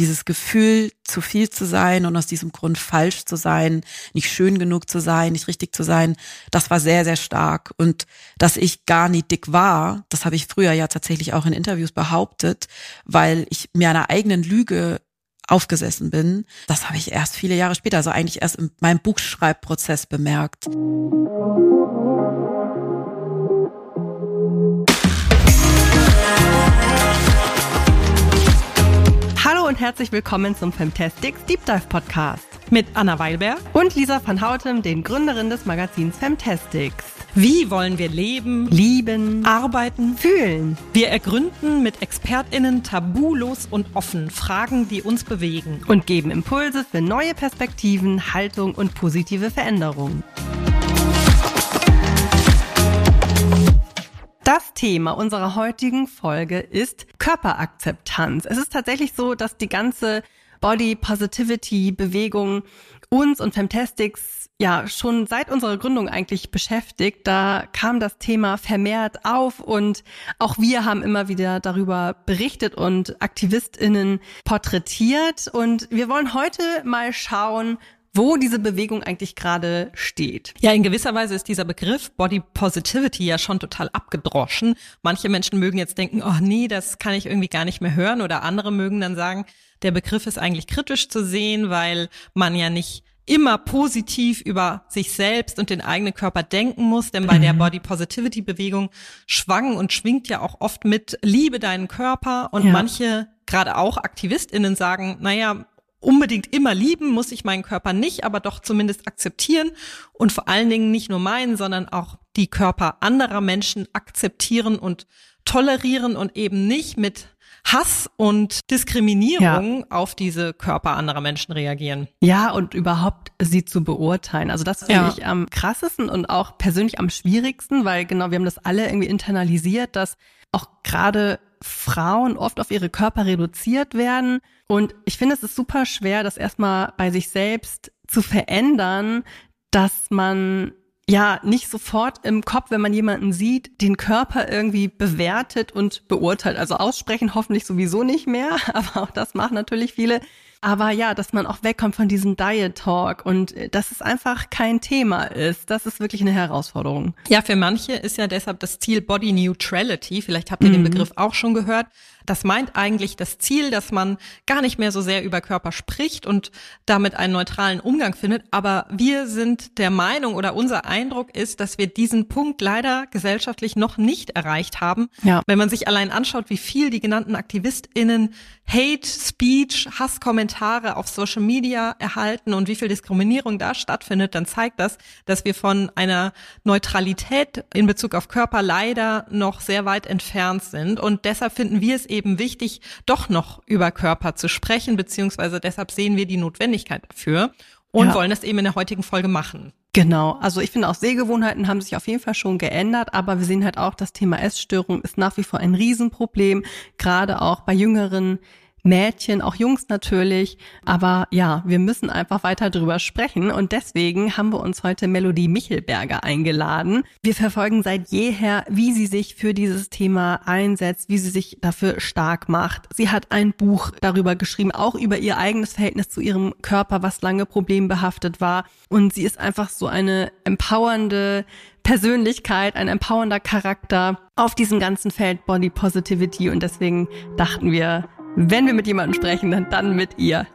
dieses Gefühl, zu viel zu sein und aus diesem Grund falsch zu sein, nicht schön genug zu sein, nicht richtig zu sein, das war sehr, sehr stark. Und dass ich gar nie dick war, das habe ich früher ja tatsächlich auch in Interviews behauptet, weil ich mir einer eigenen Lüge aufgesessen bin. Das habe ich erst viele Jahre später, also eigentlich erst in meinem Buchschreibprozess bemerkt. Und herzlich willkommen zum Femtastics Deep Dive Podcast. Mit Anna Weilberg und Lisa van Hautem, den Gründerin des Magazins Femtastics. Wie wollen wir leben, lieben, arbeiten, fühlen? Wir ergründen mit ExpertInnen tabulos und offen Fragen, die uns bewegen. Und geben Impulse für neue Perspektiven, Haltung und positive Veränderungen. Das Thema unserer heutigen Folge ist Körperakzeptanz. Es ist tatsächlich so, dass die ganze Body Positivity Bewegung uns und Femtastics ja schon seit unserer Gründung eigentlich beschäftigt. Da kam das Thema vermehrt auf und auch wir haben immer wieder darüber berichtet und AktivistInnen porträtiert. Und wir wollen heute mal schauen, wo diese Bewegung eigentlich gerade steht. Ja, in gewisser Weise ist dieser Begriff Body Positivity ja schon total abgedroschen. Manche Menschen mögen jetzt denken, oh nee, das kann ich irgendwie gar nicht mehr hören oder andere mögen dann sagen, der Begriff ist eigentlich kritisch zu sehen, weil man ja nicht immer positiv über sich selbst und den eigenen Körper denken muss, denn bei mhm. der Body Positivity Bewegung schwang und schwingt ja auch oft mit liebe deinen Körper und ja. manche gerade auch Aktivistinnen sagen, naja, unbedingt immer lieben muss ich meinen Körper nicht, aber doch zumindest akzeptieren und vor allen Dingen nicht nur meinen, sondern auch die Körper anderer Menschen akzeptieren und tolerieren und eben nicht mit Hass und Diskriminierung ja. auf diese Körper anderer Menschen reagieren. Ja, und überhaupt sie zu beurteilen. Also das finde ja. ich am krassesten und auch persönlich am schwierigsten, weil genau, wir haben das alle irgendwie internalisiert, dass auch gerade Frauen oft auf ihre Körper reduziert werden. Und ich finde, es ist super schwer, das erstmal bei sich selbst zu verändern, dass man ja nicht sofort im Kopf, wenn man jemanden sieht, den Körper irgendwie bewertet und beurteilt. Also aussprechen hoffentlich sowieso nicht mehr, aber auch das machen natürlich viele. Aber ja, dass man auch wegkommt von diesem Diet Talk und äh, dass es einfach kein Thema ist, das ist wirklich eine Herausforderung. Ja, für manche ist ja deshalb das Ziel Body Neutrality. Vielleicht habt ihr mhm. den Begriff auch schon gehört. Das meint eigentlich das Ziel, dass man gar nicht mehr so sehr über Körper spricht und damit einen neutralen Umgang findet. Aber wir sind der Meinung oder unser Eindruck ist, dass wir diesen Punkt leider gesellschaftlich noch nicht erreicht haben. Ja. Wenn man sich allein anschaut, wie viel die genannten AktivistInnen Hate Speech, Hasskommentare auf Social Media erhalten und wie viel Diskriminierung da stattfindet, dann zeigt das, dass wir von einer Neutralität in Bezug auf Körper leider noch sehr weit entfernt sind. Und deshalb finden wir es eben wichtig, doch noch über Körper zu sprechen, beziehungsweise deshalb sehen wir die Notwendigkeit dafür und ja. wollen das eben in der heutigen Folge machen. Genau, also ich finde auch Sehgewohnheiten haben sich auf jeden Fall schon geändert, aber wir sehen halt auch, das Thema Essstörung ist nach wie vor ein Riesenproblem, gerade auch bei jüngeren Mädchen, auch Jungs natürlich. Aber ja, wir müssen einfach weiter drüber sprechen und deswegen haben wir uns heute Melodie Michelberger eingeladen. Wir verfolgen seit jeher, wie sie sich für dieses Thema einsetzt, wie sie sich dafür stark macht. Sie hat ein Buch darüber geschrieben, auch über ihr eigenes Verhältnis zu ihrem Körper, was lange problembehaftet war. Und sie ist einfach so eine empowernde Persönlichkeit, ein empowernder Charakter auf diesem ganzen Feld Body Positivity und deswegen dachten wir, wenn wir mit jemandem sprechen, dann, dann mit ihr.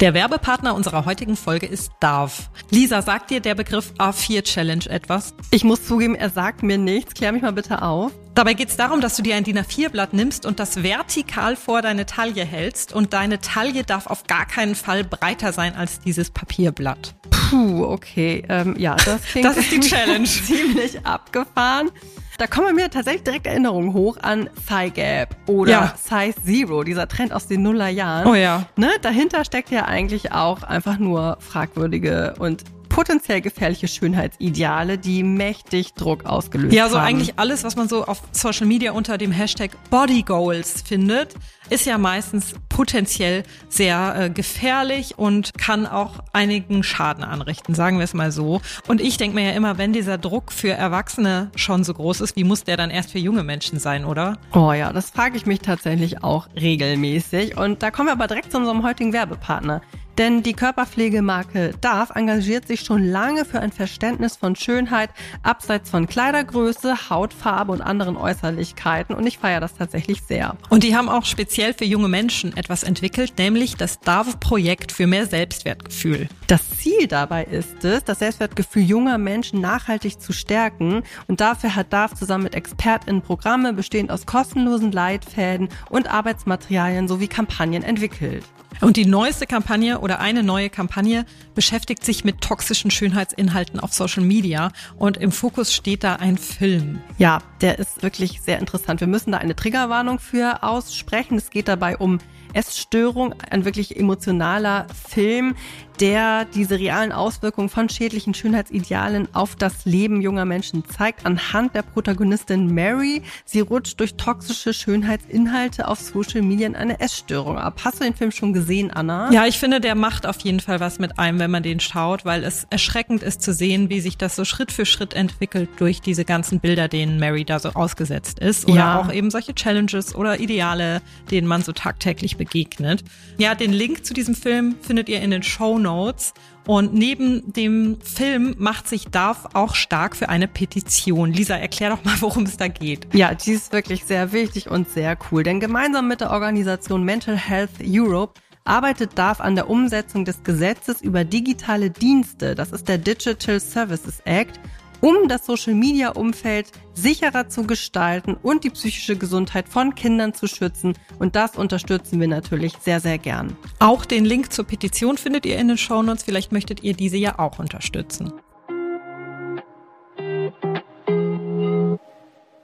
Der Werbepartner unserer heutigen Folge ist Darf. Lisa, sagt dir der Begriff A4 Challenge etwas? Ich muss zugeben, er sagt mir nichts. Klär mich mal bitte auf. Dabei geht es darum, dass du dir ein DIN A4-Blatt nimmst und das vertikal vor deine Taille hältst und deine Taille darf auf gar keinen Fall breiter sein als dieses Papierblatt. Puh, okay. Ähm, ja, das klingt das ist die Challenge. ziemlich abgefahren. Da kommen mir tatsächlich direkt Erinnerungen hoch an Thigh Gap oder ja. Size Zero, dieser Trend aus den Nullerjahren. Oh ja. Ne? Dahinter steckt ja eigentlich auch einfach nur fragwürdige und potenziell gefährliche Schönheitsideale, die mächtig Druck ausgelöst haben. Ja, so haben. eigentlich alles, was man so auf Social Media unter dem Hashtag Body Goals findet. Ist ja meistens potenziell sehr äh, gefährlich und kann auch einigen Schaden anrichten, sagen wir es mal so. Und ich denke mir ja immer, wenn dieser Druck für Erwachsene schon so groß ist, wie muss der dann erst für junge Menschen sein, oder? Oh ja, das frage ich mich tatsächlich auch regelmäßig. Und da kommen wir aber direkt zu unserem heutigen Werbepartner. Denn die Körperpflegemarke DAF engagiert sich schon lange für ein Verständnis von Schönheit abseits von Kleidergröße, Hautfarbe und anderen Äußerlichkeiten. Und ich feiere das tatsächlich sehr. Und die haben auch speziell für junge Menschen etwas entwickelt, nämlich das DAF-Projekt für mehr Selbstwertgefühl. Das Ziel dabei ist es, das Selbstwertgefühl junger Menschen nachhaltig zu stärken. Und dafür hat DAF zusammen mit ExpertInnen Programme bestehend aus kostenlosen Leitfäden und Arbeitsmaterialien sowie Kampagnen entwickelt. Und die neueste Kampagne oder eine neue Kampagne beschäftigt sich mit toxischen Schönheitsinhalten auf Social Media und im Fokus steht da ein Film. Ja, der ist wirklich sehr interessant. Wir müssen da eine Triggerwarnung für aussprechen. Es geht dabei um Essstörung, ein wirklich emotionaler Film, der diese realen Auswirkungen von schädlichen Schönheitsidealen auf das Leben junger Menschen zeigt, anhand der Protagonistin Mary. Sie rutscht durch toxische Schönheitsinhalte auf Social Media in eine Essstörung ab. Hast du den Film schon gesehen, Anna? Ja, ich finde, der macht auf jeden Fall was mit einem, wenn man den schaut, weil es erschreckend ist zu sehen, wie sich das so Schritt für Schritt entwickelt durch diese ganzen Bilder, denen Mary da so ausgesetzt ist. Oder ja. auch eben solche Challenges oder Ideale, denen man so tagtäglich begegnet. Ja, den Link zu diesem Film findet ihr in den Show Notes. Und neben dem Film macht sich DARF auch stark für eine Petition. Lisa, erklär doch mal, worum es da geht. Ja, die ist wirklich sehr wichtig und sehr cool. Denn gemeinsam mit der Organisation Mental Health Europe arbeitet DARF an der Umsetzung des Gesetzes über digitale Dienste. Das ist der Digital Services Act um das Social-Media-Umfeld sicherer zu gestalten und die psychische Gesundheit von Kindern zu schützen. Und das unterstützen wir natürlich sehr, sehr gern. Auch den Link zur Petition findet ihr in den Shownotes. Vielleicht möchtet ihr diese ja auch unterstützen.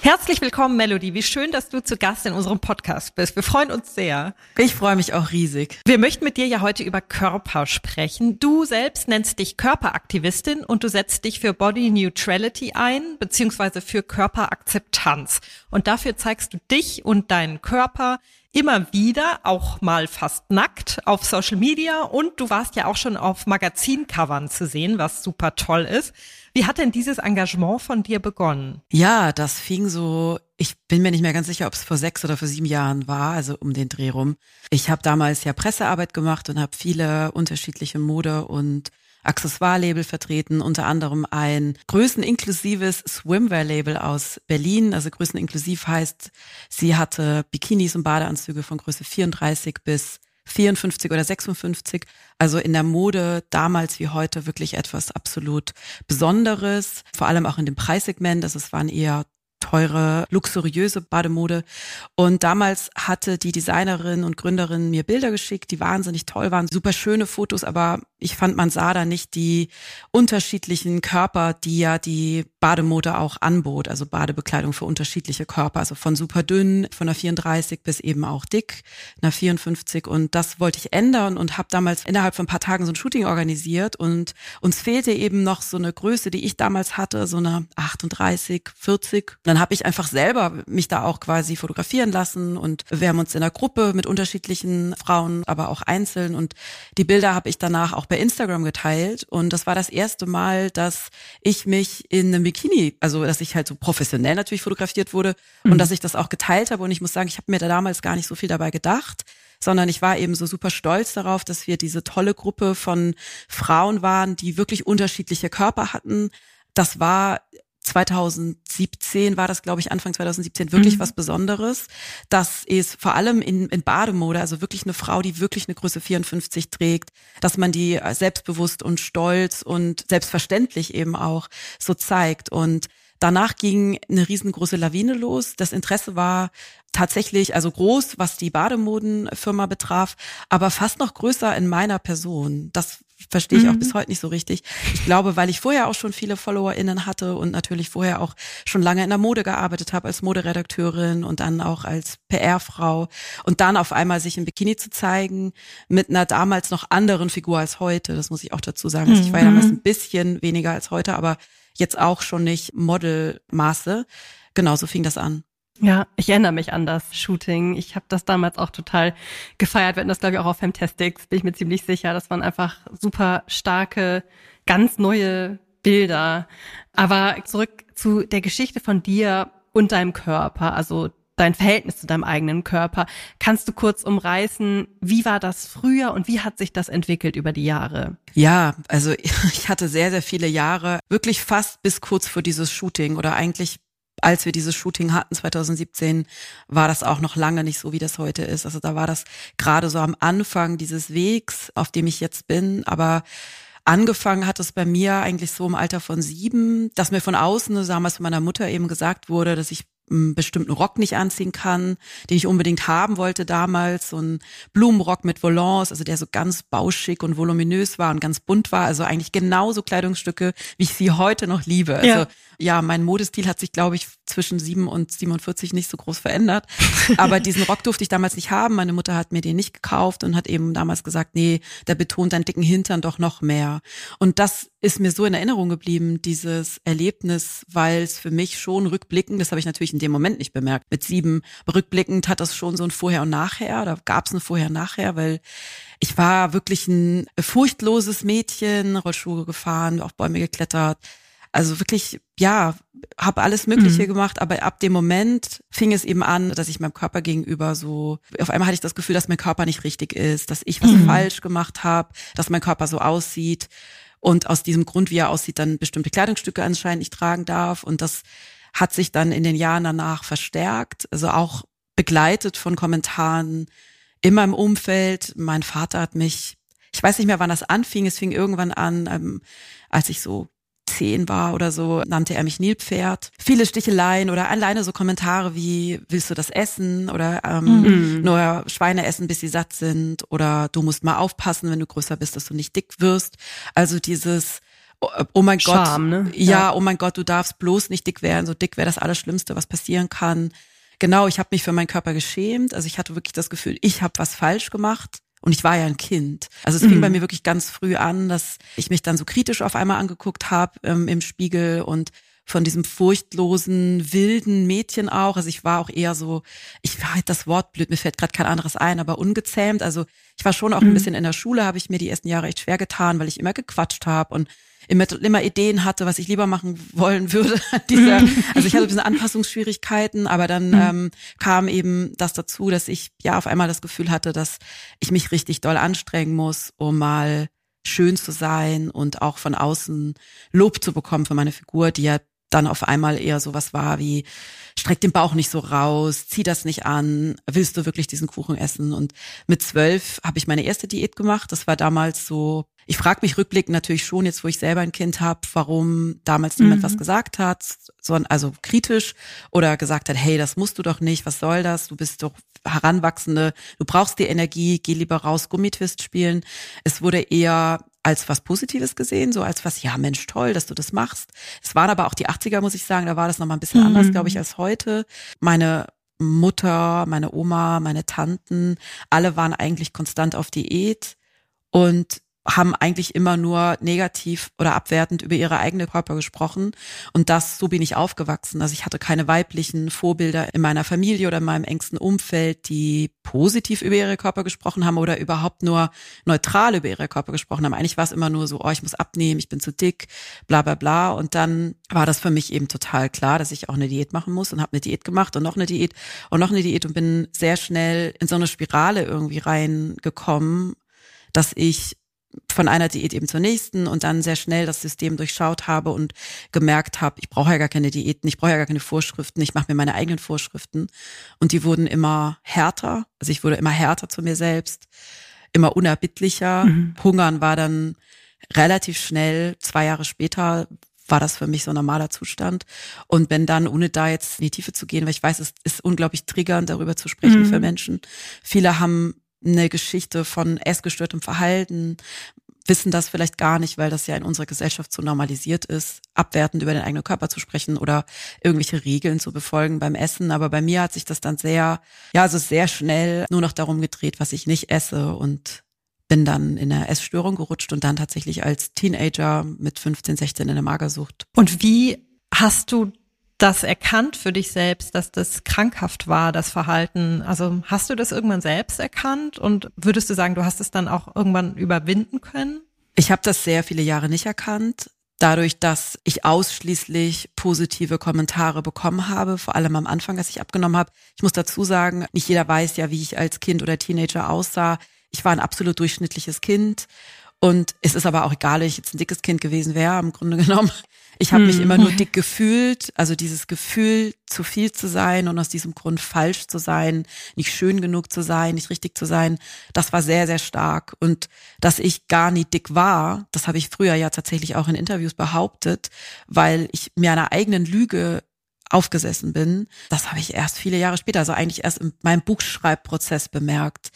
Herzlich willkommen, Melody. Wie schön, dass du zu Gast in unserem Podcast bist. Wir freuen uns sehr. Ich freue mich auch riesig. Wir möchten mit dir ja heute über Körper sprechen. Du selbst nennst dich Körperaktivistin und du setzt dich für Body Neutrality ein, beziehungsweise für Körperakzeptanz. Und dafür zeigst du dich und deinen Körper immer wieder, auch mal fast nackt auf Social Media und du warst ja auch schon auf Magazincovern zu sehen, was super toll ist. Wie hat denn dieses Engagement von dir begonnen? Ja, das fing so, ich bin mir nicht mehr ganz sicher, ob es vor sechs oder vor sieben Jahren war, also um den Dreh rum. Ich habe damals ja Pressearbeit gemacht und habe viele unterschiedliche Mode- und Accessoire-Label vertreten, unter anderem ein größeninklusives Swimwear-Label aus Berlin. Also größeninklusiv heißt, sie hatte Bikinis und Badeanzüge von Größe 34 bis 54 oder 56. Also in der Mode damals wie heute wirklich etwas absolut Besonderes. Vor allem auch in dem Preissegment. Also es waren eher teure, luxuriöse Bademode. Und damals hatte die Designerin und Gründerin mir Bilder geschickt, die wahnsinnig toll waren, super schöne Fotos, aber ich fand, man sah da nicht die unterschiedlichen Körper, die ja die Bademode auch anbot, also Badebekleidung für unterschiedliche Körper, also von super dünn, von einer 34 bis eben auch dick, einer 54 und das wollte ich ändern und habe damals innerhalb von ein paar Tagen so ein Shooting organisiert. Und uns fehlte eben noch so eine Größe, die ich damals hatte, so eine 38, 40. dann habe ich einfach selber mich da auch quasi fotografieren lassen. Und wir haben uns in der Gruppe mit unterschiedlichen Frauen, aber auch einzeln und die Bilder habe ich danach auch bei Instagram geteilt und das war das erste Mal, dass ich mich in einem Bikini, also dass ich halt so professionell natürlich fotografiert wurde mhm. und dass ich das auch geteilt habe und ich muss sagen, ich habe mir da damals gar nicht so viel dabei gedacht sondern ich war eben so super stolz darauf, dass wir diese tolle Gruppe von Frauen waren, die wirklich unterschiedliche Körper hatten. Das war 2017 war das, glaube ich, Anfang 2017 wirklich mhm. was Besonderes. Das ist vor allem in, in Bademode, also wirklich eine Frau, die wirklich eine Größe 54 trägt, dass man die selbstbewusst und stolz und selbstverständlich eben auch so zeigt. Und danach ging eine riesengroße Lawine los. Das Interesse war tatsächlich also groß, was die Bademodenfirma betraf, aber fast noch größer in meiner Person. Das verstehe ich mhm. auch bis heute nicht so richtig. Ich glaube, weil ich vorher auch schon viele FollowerInnen hatte und natürlich vorher auch schon lange in der Mode gearbeitet habe als Moderedakteurin und dann auch als PR-Frau und dann auf einmal sich im Bikini zu zeigen mit einer damals noch anderen Figur als heute. Das muss ich auch dazu sagen. Also ich war ja damals mhm. ein bisschen weniger als heute, aber jetzt auch schon nicht Modelmaße. Genau, so fing das an. Ja, ich erinnere mich an das Shooting. Ich habe das damals auch total gefeiert. Wir hatten das, glaube ich, auch auf Fantastics, bin ich mir ziemlich sicher. Das waren einfach super starke, ganz neue Bilder. Aber zurück zu der Geschichte von dir und deinem Körper, also dein Verhältnis zu deinem eigenen Körper. Kannst du kurz umreißen, wie war das früher und wie hat sich das entwickelt über die Jahre? Ja, also ich hatte sehr, sehr viele Jahre, wirklich fast bis kurz vor dieses Shooting oder eigentlich als wir dieses Shooting hatten 2017, war das auch noch lange nicht so, wie das heute ist. Also da war das gerade so am Anfang dieses Wegs, auf dem ich jetzt bin. Aber angefangen hat es bei mir eigentlich so im Alter von sieben, dass mir von außen, damals von meiner Mutter eben gesagt wurde, dass ich einen bestimmten Rock nicht anziehen kann, den ich unbedingt haben wollte damals, so ein Blumenrock mit Volants, also der so ganz bauschig und voluminös war und ganz bunt war, also eigentlich genauso Kleidungsstücke, wie ich sie heute noch liebe. Also ja, ja mein Modestil hat sich, glaube ich, zwischen sieben und 47 nicht so groß verändert, aber diesen Rock durfte ich damals nicht haben. Meine Mutter hat mir den nicht gekauft und hat eben damals gesagt, nee, der betont deinen dicken Hintern doch noch mehr. Und das ist mir so in Erinnerung geblieben, dieses Erlebnis, weil es für mich schon rückblickend, das habe ich natürlich in dem Moment nicht bemerkt, mit sieben, rückblickend hat das schon so ein Vorher und Nachher, da gab es ein Vorher und Nachher, weil ich war wirklich ein furchtloses Mädchen, Rollschuhe gefahren, auf Bäume geklettert, also wirklich, ja, habe alles Mögliche mhm. gemacht, aber ab dem Moment fing es eben an, dass ich meinem Körper gegenüber so, auf einmal hatte ich das Gefühl, dass mein Körper nicht richtig ist, dass ich was mhm. falsch gemacht habe, dass mein Körper so aussieht und aus diesem Grund, wie er aussieht, dann bestimmte Kleidungsstücke anscheinend nicht tragen darf. Und das hat sich dann in den Jahren danach verstärkt, also auch begleitet von Kommentaren in meinem Umfeld. Mein Vater hat mich, ich weiß nicht mehr, wann das anfing, es fing irgendwann an, ähm, als ich so zehn war oder so, nannte er mich Nilpferd. Viele Sticheleien oder alleine so Kommentare wie, willst du das essen? Oder ähm, mhm. nur Schweine essen, bis sie satt sind. Oder du musst mal aufpassen, wenn du größer bist, dass du nicht dick wirst. Also dieses, oh, oh mein Charme, Gott, ne? ja, ja, oh mein Gott, du darfst bloß nicht dick werden. So dick wäre das Allerschlimmste, was passieren kann. Genau, ich habe mich für meinen Körper geschämt. Also ich hatte wirklich das Gefühl, ich habe was falsch gemacht. Und ich war ja ein Kind. Also es mhm. fing bei mir wirklich ganz früh an, dass ich mich dann so kritisch auf einmal angeguckt habe ähm, im Spiegel und von diesem furchtlosen, wilden Mädchen auch. Also ich war auch eher so, ich war halt das Wort blöd, mir fällt gerade kein anderes ein, aber ungezähmt. Also ich war schon auch mhm. ein bisschen in der Schule, habe ich mir die ersten Jahre echt schwer getan, weil ich immer gequatscht habe und immer, immer Ideen hatte, was ich lieber machen wollen würde. Dieser, mhm. also ich hatte ein bisschen Anpassungsschwierigkeiten, aber dann mhm. ähm, kam eben das dazu, dass ich ja auf einmal das Gefühl hatte, dass ich mich richtig doll anstrengen muss, um mal schön zu sein und auch von außen Lob zu bekommen für meine Figur, die ja dann auf einmal eher sowas war wie, streck den Bauch nicht so raus, zieh das nicht an, willst du wirklich diesen Kuchen essen? Und mit zwölf habe ich meine erste Diät gemacht. Das war damals so, ich frage mich rückblickend natürlich schon, jetzt wo ich selber ein Kind habe, warum damals niemand mhm. was gesagt hat, sondern also kritisch oder gesagt hat, hey, das musst du doch nicht, was soll das? Du bist doch Heranwachsende, du brauchst die Energie, geh lieber raus, Gummitwist spielen. Es wurde eher als was Positives gesehen, so als was, ja Mensch, toll, dass du das machst. Es waren aber auch die 80er, muss ich sagen, da war das nochmal ein bisschen mhm. anders, glaube ich, als heute. Meine Mutter, meine Oma, meine Tanten, alle waren eigentlich konstant auf Diät und haben eigentlich immer nur negativ oder abwertend über ihre eigene Körper gesprochen. Und das, so bin ich aufgewachsen. Also ich hatte keine weiblichen Vorbilder in meiner Familie oder in meinem engsten Umfeld, die positiv über ihre Körper gesprochen haben oder überhaupt nur neutral über ihre Körper gesprochen haben. Eigentlich war es immer nur so, oh, ich muss abnehmen, ich bin zu dick, bla bla bla. Und dann war das für mich eben total klar, dass ich auch eine Diät machen muss und habe eine Diät gemacht und noch eine Diät und noch eine Diät und bin sehr schnell in so eine Spirale irgendwie reingekommen, dass ich von einer Diät eben zur nächsten und dann sehr schnell das System durchschaut habe und gemerkt habe, ich brauche ja gar keine Diäten, ich brauche ja gar keine Vorschriften, ich mache mir meine eigenen Vorschriften und die wurden immer härter, also ich wurde immer härter zu mir selbst, immer unerbittlicher. Mhm. Hungern war dann relativ schnell, zwei Jahre später war das für mich so ein normaler Zustand. Und wenn dann, ohne da jetzt in die Tiefe zu gehen, weil ich weiß, es ist unglaublich triggernd, darüber zu sprechen mhm. für Menschen. Viele haben eine Geschichte von essgestörtem Verhalten, wissen das vielleicht gar nicht, weil das ja in unserer Gesellschaft so normalisiert ist, abwertend über den eigenen Körper zu sprechen oder irgendwelche Regeln zu befolgen beim Essen. Aber bei mir hat sich das dann sehr, ja, also sehr schnell nur noch darum gedreht, was ich nicht esse und bin dann in eine Essstörung gerutscht und dann tatsächlich als Teenager mit 15, 16 in der Magersucht. Und wie hast du das erkannt für dich selbst, dass das krankhaft war, das Verhalten? Also hast du das irgendwann selbst erkannt und würdest du sagen, du hast es dann auch irgendwann überwinden können? Ich habe das sehr viele Jahre nicht erkannt. Dadurch, dass ich ausschließlich positive Kommentare bekommen habe, vor allem am Anfang, als ich abgenommen habe. Ich muss dazu sagen, nicht jeder weiß ja, wie ich als Kind oder Teenager aussah. Ich war ein absolut durchschnittliches Kind. Und es ist aber auch egal, ich jetzt ein dickes Kind gewesen wäre, im Grunde genommen. Ich habe hm. mich immer nur dick gefühlt, also dieses Gefühl, zu viel zu sein und aus diesem Grund falsch zu sein, nicht schön genug zu sein, nicht richtig zu sein, das war sehr, sehr stark. Und dass ich gar nie dick war, das habe ich früher ja tatsächlich auch in Interviews behauptet, weil ich mir einer eigenen Lüge aufgesessen bin. Das habe ich erst viele Jahre später, also eigentlich erst in meinem Buchschreibprozess bemerkt.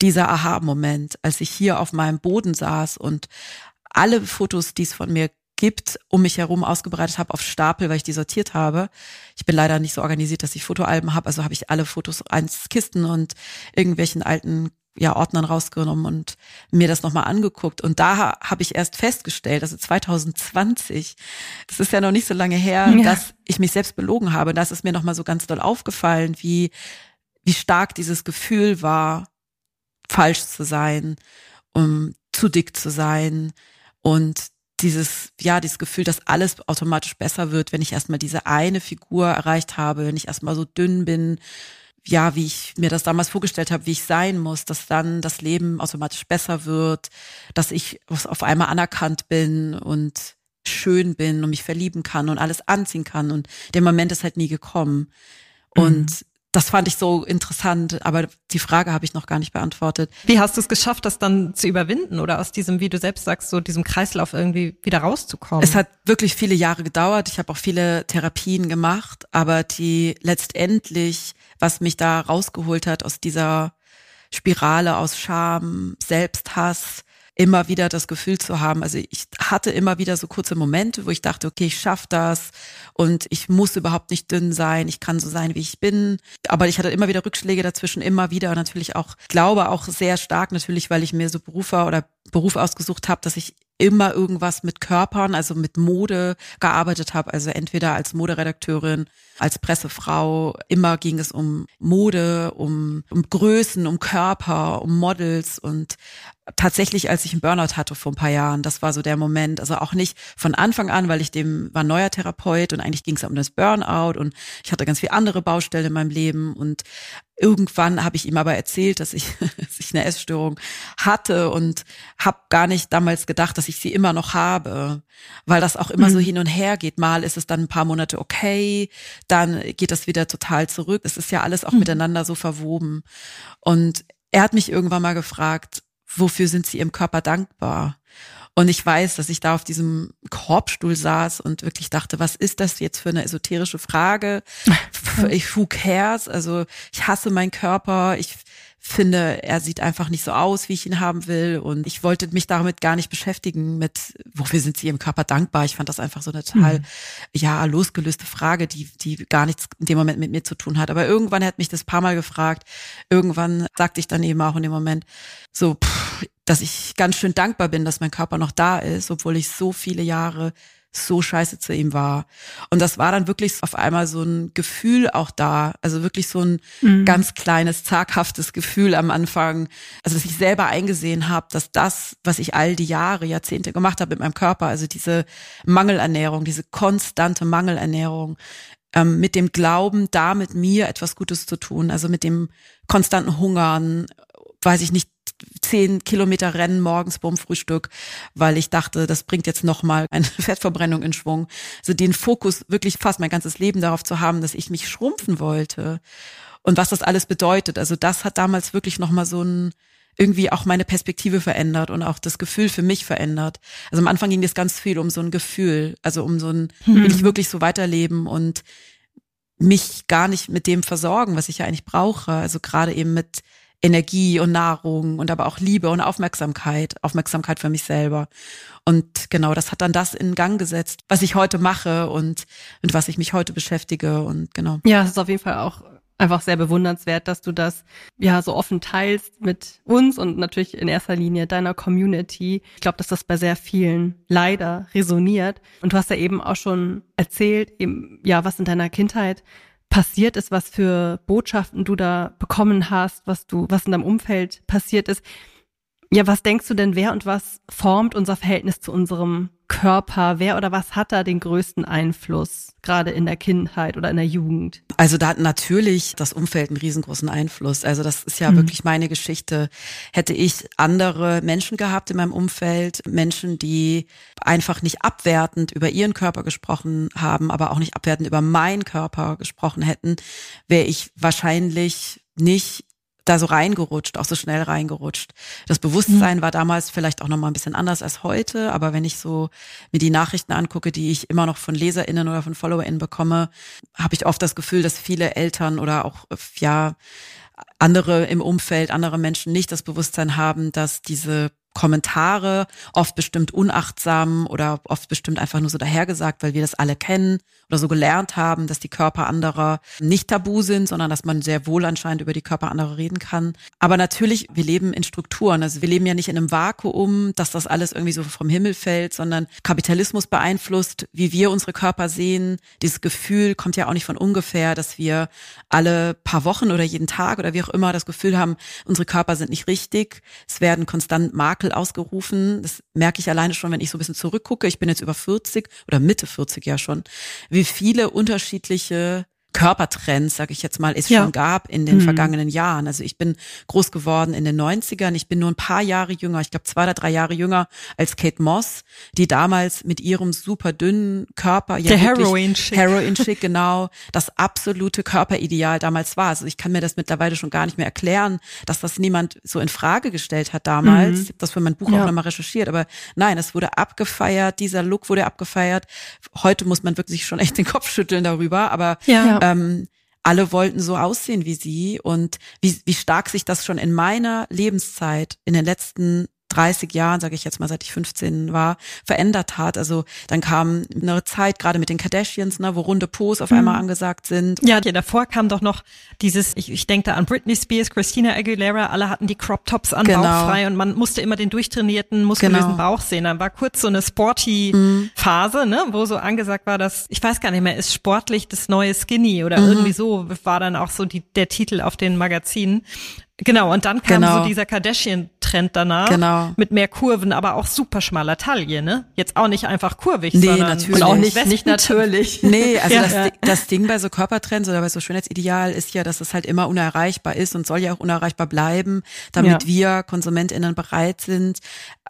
Dieser Aha-Moment, als ich hier auf meinem Boden saß und alle Fotos, die es von mir gibt, um mich herum ausgebreitet habe auf Stapel, weil ich die sortiert habe. Ich bin leider nicht so organisiert, dass ich Fotoalben habe, also habe ich alle Fotos eins Kisten und irgendwelchen alten ja, Ordnern rausgenommen und mir das nochmal angeguckt. Und da habe ich erst festgestellt, also 2020, das ist ja noch nicht so lange her, ja. dass ich mich selbst belogen habe. Das ist mir nochmal so ganz doll aufgefallen, wie, wie stark dieses Gefühl war, falsch zu sein, um zu dick zu sein und dieses, ja, dieses Gefühl, dass alles automatisch besser wird, wenn ich erstmal diese eine Figur erreicht habe, wenn ich erstmal so dünn bin, ja, wie ich mir das damals vorgestellt habe, wie ich sein muss, dass dann das Leben automatisch besser wird, dass ich auf einmal anerkannt bin und schön bin und mich verlieben kann und alles anziehen kann und der Moment ist halt nie gekommen. Und mhm das fand ich so interessant, aber die Frage habe ich noch gar nicht beantwortet. Wie hast du es geschafft, das dann zu überwinden oder aus diesem, wie du selbst sagst, so diesem Kreislauf irgendwie wieder rauszukommen? Es hat wirklich viele Jahre gedauert. Ich habe auch viele Therapien gemacht, aber die letztendlich, was mich da rausgeholt hat aus dieser Spirale aus Scham, Selbsthass, immer wieder das Gefühl zu haben. Also ich hatte immer wieder so kurze Momente, wo ich dachte, okay, ich schaffe das und ich muss überhaupt nicht dünn sein, ich kann so sein, wie ich bin. Aber ich hatte immer wieder Rückschläge dazwischen, immer wieder und natürlich auch, glaube auch sehr stark natürlich, weil ich mir so Berufe oder Beruf ausgesucht habe, dass ich immer irgendwas mit Körpern, also mit Mode gearbeitet habe, also entweder als Moderedakteurin, als Pressefrau, immer ging es um Mode, um, um Größen, um Körper, um Models und tatsächlich, als ich einen Burnout hatte vor ein paar Jahren, das war so der Moment, also auch nicht von Anfang an, weil ich dem war neuer Therapeut und eigentlich ging es um das Burnout und ich hatte ganz viele andere Baustellen in meinem Leben und Irgendwann habe ich ihm aber erzählt, dass ich, dass ich eine Essstörung hatte und habe gar nicht damals gedacht, dass ich sie immer noch habe, weil das auch immer mhm. so hin und her geht. Mal ist es dann ein paar Monate okay, dann geht das wieder total zurück. Es ist ja alles auch mhm. miteinander so verwoben. Und er hat mich irgendwann mal gefragt, wofür sind Sie Ihrem Körper dankbar? Und ich weiß, dass ich da auf diesem Korbstuhl saß und wirklich dachte, was ist das jetzt für eine esoterische Frage? Ich, who cares? Also ich hasse meinen Körper. Ich finde, er sieht einfach nicht so aus, wie ich ihn haben will. Und ich wollte mich damit gar nicht beschäftigen mit, wofür sind sie ihrem Körper dankbar? Ich fand das einfach so eine total, mhm. ja, losgelöste Frage, die, die gar nichts in dem Moment mit mir zu tun hat. Aber irgendwann hat mich das paar Mal gefragt. Irgendwann sagte ich dann eben auch in dem Moment so, pff, dass ich ganz schön dankbar bin, dass mein Körper noch da ist, obwohl ich so viele Jahre so scheiße zu ihm war. Und das war dann wirklich auf einmal so ein Gefühl auch da, also wirklich so ein mhm. ganz kleines, zaghaftes Gefühl am Anfang, also dass ich selber eingesehen habe, dass das, was ich all die Jahre, Jahrzehnte gemacht habe mit meinem Körper, also diese Mangelernährung, diese konstante Mangelernährung, ähm, mit dem Glauben, da mit mir etwas Gutes zu tun, also mit dem konstanten Hungern, weiß ich nicht, zehn Kilometer Rennen morgens beim Frühstück, weil ich dachte, das bringt jetzt nochmal eine Fettverbrennung in Schwung. Also den Fokus wirklich fast mein ganzes Leben darauf zu haben, dass ich mich schrumpfen wollte und was das alles bedeutet. Also das hat damals wirklich nochmal so ein irgendwie auch meine Perspektive verändert und auch das Gefühl für mich verändert. Also am Anfang ging es ganz viel um so ein Gefühl, also um so ein, hm. will ich wirklich so weiterleben und mich gar nicht mit dem versorgen, was ich ja eigentlich brauche. Also gerade eben mit Energie und Nahrung und aber auch Liebe und Aufmerksamkeit, Aufmerksamkeit für mich selber. Und genau, das hat dann das in Gang gesetzt, was ich heute mache und mit was ich mich heute beschäftige und genau. Ja, es ist auf jeden Fall auch einfach sehr bewundernswert, dass du das ja so offen teilst mit uns und natürlich in erster Linie deiner Community. Ich glaube, dass das bei sehr vielen leider resoniert. Und du hast ja eben auch schon erzählt, eben, ja, was in deiner Kindheit passiert ist, was für Botschaften du da bekommen hast, was du, was in deinem Umfeld passiert ist. Ja, was denkst du denn, wer und was formt unser Verhältnis zu unserem Körper? Wer oder was hat da den größten Einfluss, gerade in der Kindheit oder in der Jugend? Also da hat natürlich das Umfeld einen riesengroßen Einfluss. Also das ist ja mhm. wirklich meine Geschichte. Hätte ich andere Menschen gehabt in meinem Umfeld, Menschen, die einfach nicht abwertend über ihren Körper gesprochen haben, aber auch nicht abwertend über meinen Körper gesprochen hätten, wäre ich wahrscheinlich nicht da so reingerutscht, auch so schnell reingerutscht. Das Bewusstsein mhm. war damals vielleicht auch noch mal ein bisschen anders als heute, aber wenn ich so mir die Nachrichten angucke, die ich immer noch von LeserInnen oder von FollowerInnen bekomme, habe ich oft das Gefühl, dass viele Eltern oder auch, ja, andere im Umfeld, andere Menschen nicht das Bewusstsein haben, dass diese Kommentare, oft bestimmt unachtsam oder oft bestimmt einfach nur so dahergesagt, weil wir das alle kennen oder so gelernt haben, dass die Körper anderer nicht tabu sind, sondern dass man sehr wohl anscheinend über die Körper anderer reden kann. Aber natürlich, wir leben in Strukturen. Also wir leben ja nicht in einem Vakuum, dass das alles irgendwie so vom Himmel fällt, sondern Kapitalismus beeinflusst, wie wir unsere Körper sehen. Dieses Gefühl kommt ja auch nicht von ungefähr, dass wir alle paar Wochen oder jeden Tag oder wie auch immer das Gefühl haben, unsere Körper sind nicht richtig. Es werden konstant Makel ausgerufen. Das merke ich alleine schon, wenn ich so ein bisschen zurückgucke. Ich bin jetzt über 40 oder Mitte 40 ja schon wie viele unterschiedliche Körpertrends, sag ich jetzt mal, es ja. schon gab in den mhm. vergangenen Jahren. Also ich bin groß geworden in den 90ern. Ich bin nur ein paar Jahre jünger, ich glaube zwei oder drei Jahre jünger als Kate Moss, die damals mit ihrem super dünnen Körper, ja Heroin-Schick. Heroin-Schick, genau, das absolute Körperideal damals war. Also ich kann mir das mittlerweile schon gar nicht mehr erklären, dass das niemand so in Frage gestellt hat damals. Mhm. Ich habe das für mein Buch ja. auch nochmal recherchiert, aber nein, es wurde abgefeiert, dieser Look wurde abgefeiert. Heute muss man wirklich schon echt den Kopf schütteln darüber, aber ja ähm, alle wollten so aussehen wie sie und wie, wie stark sich das schon in meiner Lebenszeit in den letzten 30 Jahren, sage ich jetzt mal, seit ich 15 war, verändert hat. Also dann kam eine Zeit, gerade mit den Kardashians, ne, wo runde Pos auf einmal mhm. angesagt sind. Ja, davor kam doch noch dieses, ich, ich denke da an Britney Spears, Christina Aguilera, alle hatten die Crop Tops an genau. bauchfrei und man musste immer den durchtrainierten, muskulösen genau. Bauch sehen. Dann war kurz so eine sporty mhm. Phase, ne, wo so angesagt war, dass, ich weiß gar nicht mehr, ist sportlich das neue Skinny oder mhm. irgendwie so, war dann auch so die, der Titel auf den Magazinen. Genau, und dann kam genau. so dieser Kardashian-Trend danach genau. mit mehr Kurven, aber auch super schmaler Taille, ne? Jetzt auch nicht einfach kurvig, nee, sondern natürlich. und auch nicht, nicht natürlich. Nee, also ja. das, das Ding bei so Körpertrends oder bei so Schönheitsideal ist ja, dass es halt immer unerreichbar ist und soll ja auch unerreichbar bleiben, damit ja. wir KonsumentInnen bereit sind,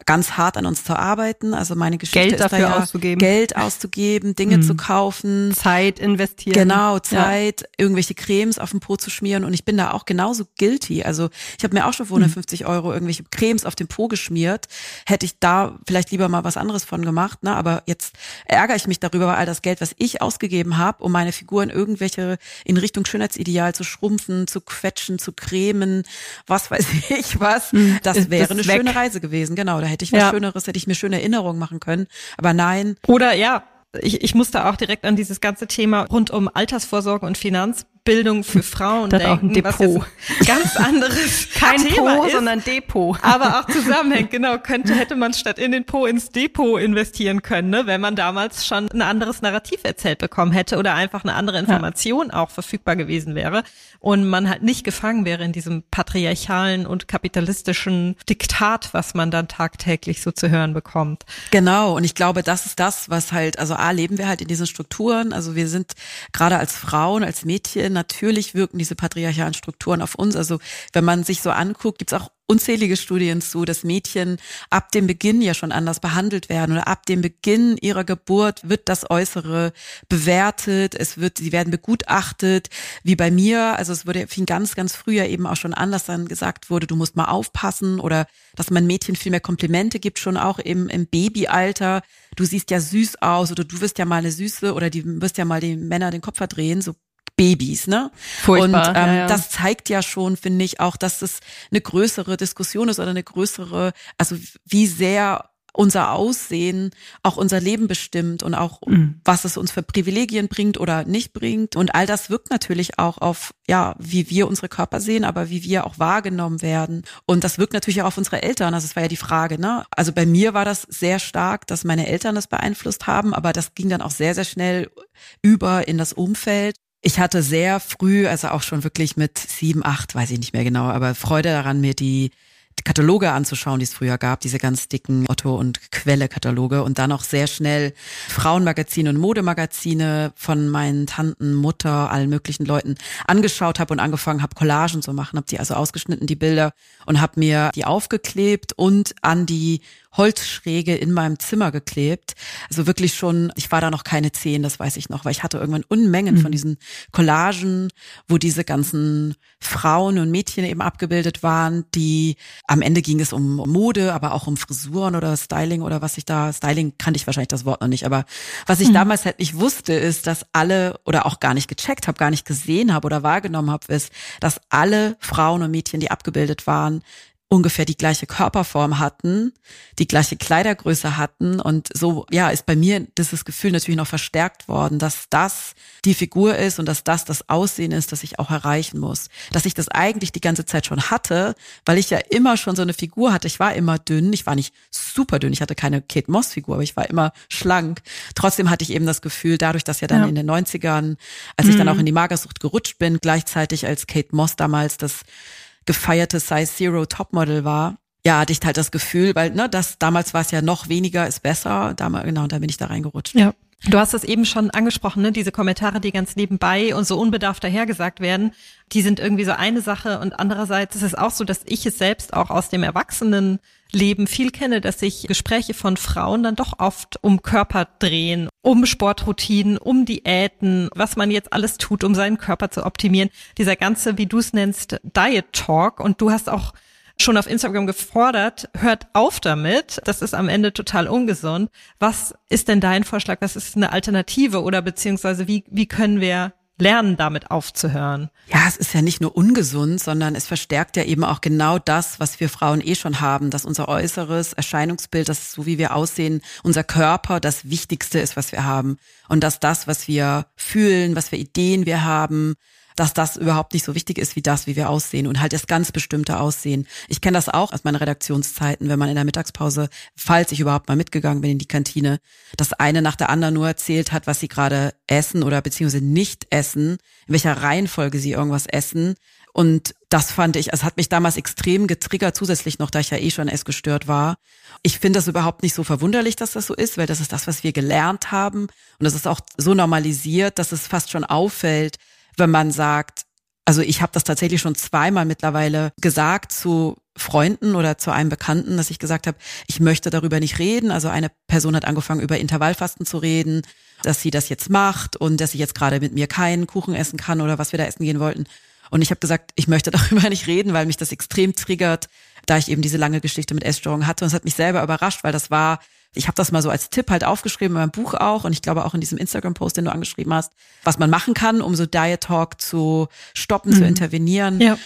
ganz hart an uns zu arbeiten. Also meine Geschichte Geld dafür da ja, auszugeben. Geld auszugeben, Dinge mhm. zu kaufen. Zeit investieren. Genau, Zeit, ja. irgendwelche Cremes auf den Po zu schmieren und ich bin da auch genauso guilty. Also ich habe mir auch schon für 150 mhm. Euro irgendwelche Cremes auf den Po geschmiert. Hätte ich da vielleicht lieber mal was anderes von gemacht, ne? Aber jetzt ärgere ich mich darüber, weil all das Geld, was ich ausgegeben habe, um meine Figuren irgendwelche in Richtung Schönheitsideal zu schrumpfen, zu quetschen, zu cremen, was weiß ich was, mhm. das wäre eine weg. schöne Reise gewesen. Genau, hätte ich was ja. Schöneres, hätte ich mir schöne Erinnerungen machen können. Aber nein. Oder ja, ich, ich musste auch direkt an dieses ganze Thema rund um Altersvorsorge und Finanz Bildung für Frauen das denken, auch ein Depot. was ganz anderes Kein Thema Po, ist, sondern Depot. Aber auch zusammenhängt, genau, könnte, hätte man statt in den Po ins Depot investieren können, ne, wenn man damals schon ein anderes Narrativ erzählt bekommen hätte oder einfach eine andere Information ja. auch verfügbar gewesen wäre und man halt nicht gefangen wäre in diesem patriarchalen und kapitalistischen Diktat, was man dann tagtäglich so zu hören bekommt. Genau, und ich glaube, das ist das, was halt, also A, leben wir halt in diesen Strukturen, also wir sind gerade als Frauen, als Mädchen natürlich wirken diese patriarchalen Strukturen auf uns. Also wenn man sich so anguckt, gibt's auch unzählige Studien zu, dass Mädchen ab dem Beginn ja schon anders behandelt werden oder ab dem Beginn ihrer Geburt wird das Äußere bewertet, es wird, sie werden begutachtet, wie bei mir, also es wurde fing ganz, ganz früher eben auch schon an, dass dann gesagt wurde, du musst mal aufpassen oder dass man Mädchen viel mehr Komplimente gibt, schon auch im, im Babyalter. Du siehst ja süß aus oder du wirst ja mal eine Süße oder die wirst ja mal den Männer den Kopf verdrehen, so Babys, ne? Furchtbar. Und ähm, ja, ja. das zeigt ja schon, finde ich, auch, dass es eine größere Diskussion ist oder eine größere, also wie sehr unser Aussehen auch unser Leben bestimmt und auch mhm. was es uns für Privilegien bringt oder nicht bringt. Und all das wirkt natürlich auch auf, ja, wie wir unsere Körper sehen, aber wie wir auch wahrgenommen werden. Und das wirkt natürlich auch auf unsere Eltern. Also es war ja die Frage, ne? Also bei mir war das sehr stark, dass meine Eltern das beeinflusst haben, aber das ging dann auch sehr, sehr schnell über in das Umfeld. Ich hatte sehr früh, also auch schon wirklich mit sieben, acht, weiß ich nicht mehr genau, aber Freude daran, mir die Kataloge anzuschauen, die es früher gab, diese ganz dicken Otto- und Quelle-Kataloge und dann auch sehr schnell Frauenmagazine und Modemagazine von meinen Tanten, Mutter, allen möglichen Leuten angeschaut habe und angefangen habe, Collagen zu machen, habe die also ausgeschnitten, die Bilder und habe mir die aufgeklebt und an die Holzschräge in meinem Zimmer geklebt. Also wirklich schon, ich war da noch keine zehn, das weiß ich noch, weil ich hatte irgendwann Unmengen mhm. von diesen Collagen, wo diese ganzen Frauen und Mädchen eben abgebildet waren, die am Ende ging es um Mode, aber auch um Frisuren oder Styling oder was ich da, Styling kannte ich wahrscheinlich das Wort noch nicht, aber was ich mhm. damals halt nicht wusste, ist, dass alle oder auch gar nicht gecheckt habe, gar nicht gesehen habe oder wahrgenommen habe, ist, dass alle Frauen und Mädchen, die abgebildet waren, ungefähr die gleiche Körperform hatten, die gleiche Kleidergröße hatten und so, ja, ist bei mir dieses Gefühl natürlich noch verstärkt worden, dass das die Figur ist und dass das das Aussehen ist, das ich auch erreichen muss. Dass ich das eigentlich die ganze Zeit schon hatte, weil ich ja immer schon so eine Figur hatte. Ich war immer dünn, ich war nicht super dünn, ich hatte keine Kate Moss Figur, aber ich war immer schlank. Trotzdem hatte ich eben das Gefühl, dadurch, dass ja dann ja. in den 90ern, als mhm. ich dann mhm. auch in die Magersucht gerutscht bin, gleichzeitig als Kate Moss damals das gefeierte Size Zero Topmodel war, ja, hatte ich halt das Gefühl, weil ne, das damals war es ja noch weniger ist besser, damals genau, und da bin ich da reingerutscht. Ja. Du hast es eben schon angesprochen, ne? diese Kommentare, die ganz nebenbei und so unbedarft dahergesagt werden, die sind irgendwie so eine Sache und andererseits ist es auch so, dass ich es selbst auch aus dem Erwachsenenleben viel kenne, dass sich Gespräche von Frauen dann doch oft um Körper drehen, um Sportroutinen, um Diäten, was man jetzt alles tut, um seinen Körper zu optimieren. Dieser ganze, wie du es nennst, Diet Talk und du hast auch schon auf Instagram gefordert, hört auf damit. Das ist am Ende total ungesund. Was ist denn dein Vorschlag? Was ist eine Alternative oder beziehungsweise wie, wie können wir lernen, damit aufzuhören. Ja, es ist ja nicht nur ungesund, sondern es verstärkt ja eben auch genau das, was wir Frauen eh schon haben, dass unser äußeres Erscheinungsbild, das so wie wir aussehen, unser Körper das Wichtigste ist, was wir haben. Und dass das, was wir fühlen, was für Ideen wir haben, dass das überhaupt nicht so wichtig ist wie das, wie wir aussehen und halt das ganz bestimmte Aussehen. Ich kenne das auch aus meinen Redaktionszeiten, wenn man in der Mittagspause, falls ich überhaupt mal mitgegangen bin in die Kantine, das eine nach der anderen nur erzählt hat, was sie gerade essen oder beziehungsweise nicht essen, in welcher Reihenfolge sie irgendwas essen. Und das fand ich, es hat mich damals extrem getriggert, zusätzlich noch, da ich ja eh schon essgestört war. Ich finde das überhaupt nicht so verwunderlich, dass das so ist, weil das ist das, was wir gelernt haben. Und das ist auch so normalisiert, dass es fast schon auffällt, wenn man sagt, also ich habe das tatsächlich schon zweimal mittlerweile gesagt zu Freunden oder zu einem Bekannten, dass ich gesagt habe, ich möchte darüber nicht reden. Also eine Person hat angefangen, über Intervallfasten zu reden, dass sie das jetzt macht und dass sie jetzt gerade mit mir keinen Kuchen essen kann oder was wir da essen gehen wollten. Und ich habe gesagt, ich möchte darüber nicht reden, weil mich das extrem triggert, da ich eben diese lange Geschichte mit Essstörungen hatte. Und es hat mich selber überrascht, weil das war ich habe das mal so als Tipp halt aufgeschrieben in meinem Buch auch und ich glaube auch in diesem Instagram-Post, den du angeschrieben hast, was man machen kann, um so Diet Talk zu stoppen, mhm. zu intervenieren. Ja.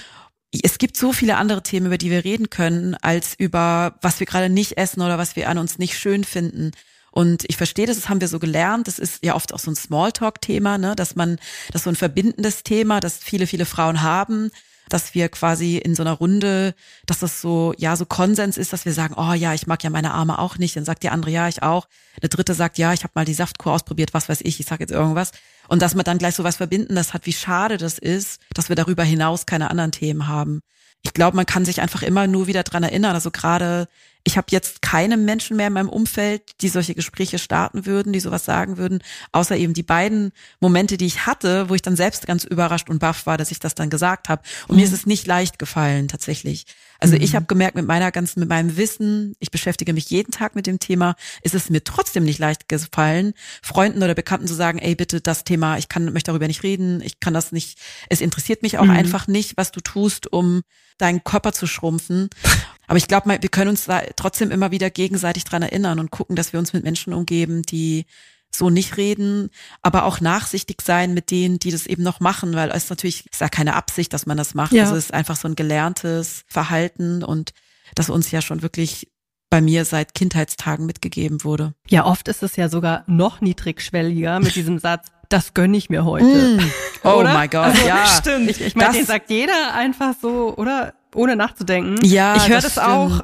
Es gibt so viele andere Themen, über die wir reden können, als über was wir gerade nicht essen oder was wir an uns nicht schön finden. Und ich verstehe das, das haben wir so gelernt. Das ist ja oft auch so ein Smalltalk-Thema, ne, dass man, das ist so ein verbindendes Thema, das viele, viele Frauen haben dass wir quasi in so einer Runde, dass das so, ja, so Konsens ist, dass wir sagen, oh ja, ich mag ja meine Arme auch nicht. Dann sagt die andere, ja, ich auch. Eine dritte sagt, ja, ich habe mal die Saftkur ausprobiert, was weiß ich, ich sag jetzt irgendwas. Und dass man dann gleich so was verbinden, das hat, wie schade das ist, dass wir darüber hinaus keine anderen Themen haben. Ich glaube, man kann sich einfach immer nur wieder dran erinnern. Also gerade ich habe jetzt keine Menschen mehr in meinem Umfeld, die solche Gespräche starten würden, die sowas sagen würden, außer eben die beiden Momente, die ich hatte, wo ich dann selbst ganz überrascht und baff war, dass ich das dann gesagt habe. Und mhm. mir ist es nicht leicht gefallen, tatsächlich. Also mhm. ich habe gemerkt, mit meiner ganzen, mit meinem Wissen, ich beschäftige mich jeden Tag mit dem Thema, ist es mir trotzdem nicht leicht gefallen, Freunden oder Bekannten zu sagen, ey, bitte das Thema, ich kann, möchte darüber nicht reden, ich kann das nicht, es interessiert mich auch mhm. einfach nicht, was du tust, um deinen Körper zu schrumpfen. Aber ich glaube, wir können uns da trotzdem immer wieder gegenseitig dran erinnern und gucken, dass wir uns mit Menschen umgeben, die so nicht reden, aber auch nachsichtig sein mit denen, die das eben noch machen, weil es natürlich ist ja keine Absicht, dass man das macht. Ja. Also es ist einfach so ein gelerntes Verhalten und das uns ja schon wirklich bei mir seit Kindheitstagen mitgegeben wurde. Ja, oft ist es ja sogar noch niedrigschwelliger mit diesem Satz, das gönne ich mir heute. Mm. Oh mein Gott, also, ja. Stimmt. Ich, ich meine, den sagt jeder einfach so, oder? Ohne nachzudenken. Ja, ich höre das, das auch.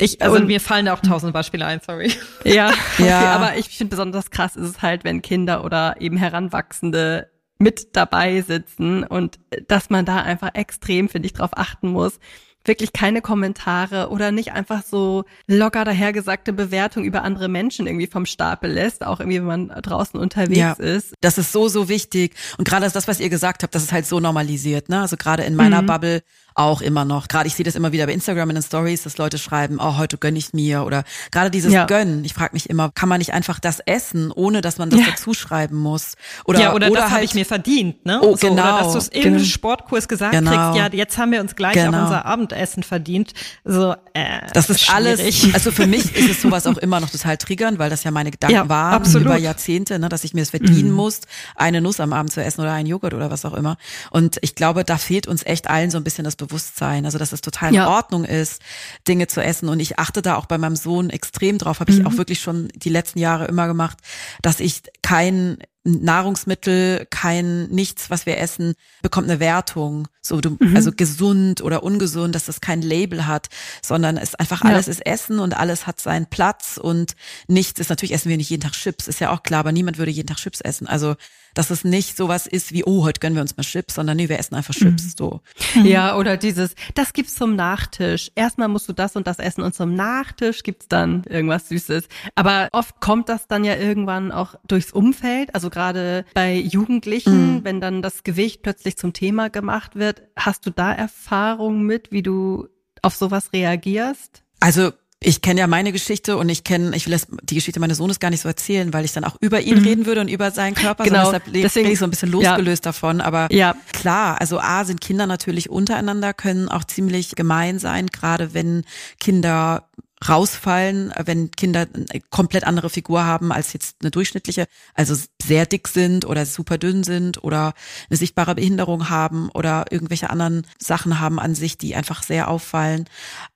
Ich, also und, mir fallen da auch tausend Beispiele ein, sorry. Ja, okay, ja. aber ich finde besonders krass ist es halt, wenn Kinder oder eben Heranwachsende mit dabei sitzen und dass man da einfach extrem, finde ich, drauf achten muss, wirklich keine Kommentare oder nicht einfach so locker dahergesagte Bewertung über andere Menschen irgendwie vom Stapel lässt, auch irgendwie, wenn man draußen unterwegs ja, ist. Das ist so, so wichtig. Und gerade das, was ihr gesagt habt, das ist halt so normalisiert, ne? Also gerade in meiner mhm. Bubble auch immer noch. Gerade ich sehe das immer wieder bei Instagram in den Stories, dass Leute schreiben, oh, heute gönn ich mir oder gerade dieses ja. Gönnen. Ich frage mich immer, kann man nicht einfach das essen, ohne dass man das ja. dazu schreiben muss? Oder, ja, oder, oder das halt, habe ich mir verdient, ne? Oh, so, genau. Oder dass du es im genau. Sportkurs gesagt genau. kriegst, ja, jetzt haben wir uns gleich genau. auch unser Abendessen verdient. So, äh, das ist schwierig. alles, also für mich ist es sowas auch immer noch total triggernd, weil das ja meine Gedanken ja, waren absolut. über Jahrzehnte, ne, dass ich mir es verdienen mhm. muss, eine Nuss am Abend zu essen oder einen Joghurt oder was auch immer. Und ich glaube, da fehlt uns echt allen so ein bisschen das Bewusstsein, also dass es total ja. in Ordnung ist, Dinge zu essen. Und ich achte da auch bei meinem Sohn extrem drauf, habe ich mhm. auch wirklich schon die letzten Jahre immer gemacht, dass ich kein Nahrungsmittel, kein nichts, was wir essen, bekommt eine Wertung. So, du, mhm. also gesund oder ungesund, dass das kein Label hat, sondern es einfach alles ja. ist Essen und alles hat seinen Platz und nichts ist natürlich essen wir nicht jeden Tag Chips, ist ja auch klar, aber niemand würde jeden Tag Chips essen. Also dass es nicht sowas ist wie, oh, heute gönnen wir uns mal Chips, sondern nee, wir essen einfach Chips, mhm. so. Ja, oder dieses, das gibt's zum Nachtisch. Erstmal musst du das und das essen und zum Nachtisch gibt's dann irgendwas Süßes. Aber oft kommt das dann ja irgendwann auch durchs Umfeld, also gerade bei Jugendlichen, mhm. wenn dann das Gewicht plötzlich zum Thema gemacht wird. Hast du da Erfahrung mit, wie du auf sowas reagierst? Also ich kenne ja meine Geschichte und ich kenne, ich will das, die Geschichte meines Sohnes gar nicht so erzählen, weil ich dann auch über ihn mhm. reden würde und über seinen Körper. Genau. Deshalb Deswegen, bin ich so ein bisschen losgelöst ja. davon. Aber ja. klar, also A sind Kinder natürlich untereinander, können auch ziemlich gemein sein, gerade wenn Kinder rausfallen, wenn Kinder eine komplett andere Figur haben als jetzt eine durchschnittliche, also sehr dick sind oder super dünn sind oder eine sichtbare Behinderung haben oder irgendwelche anderen Sachen haben an sich, die einfach sehr auffallen.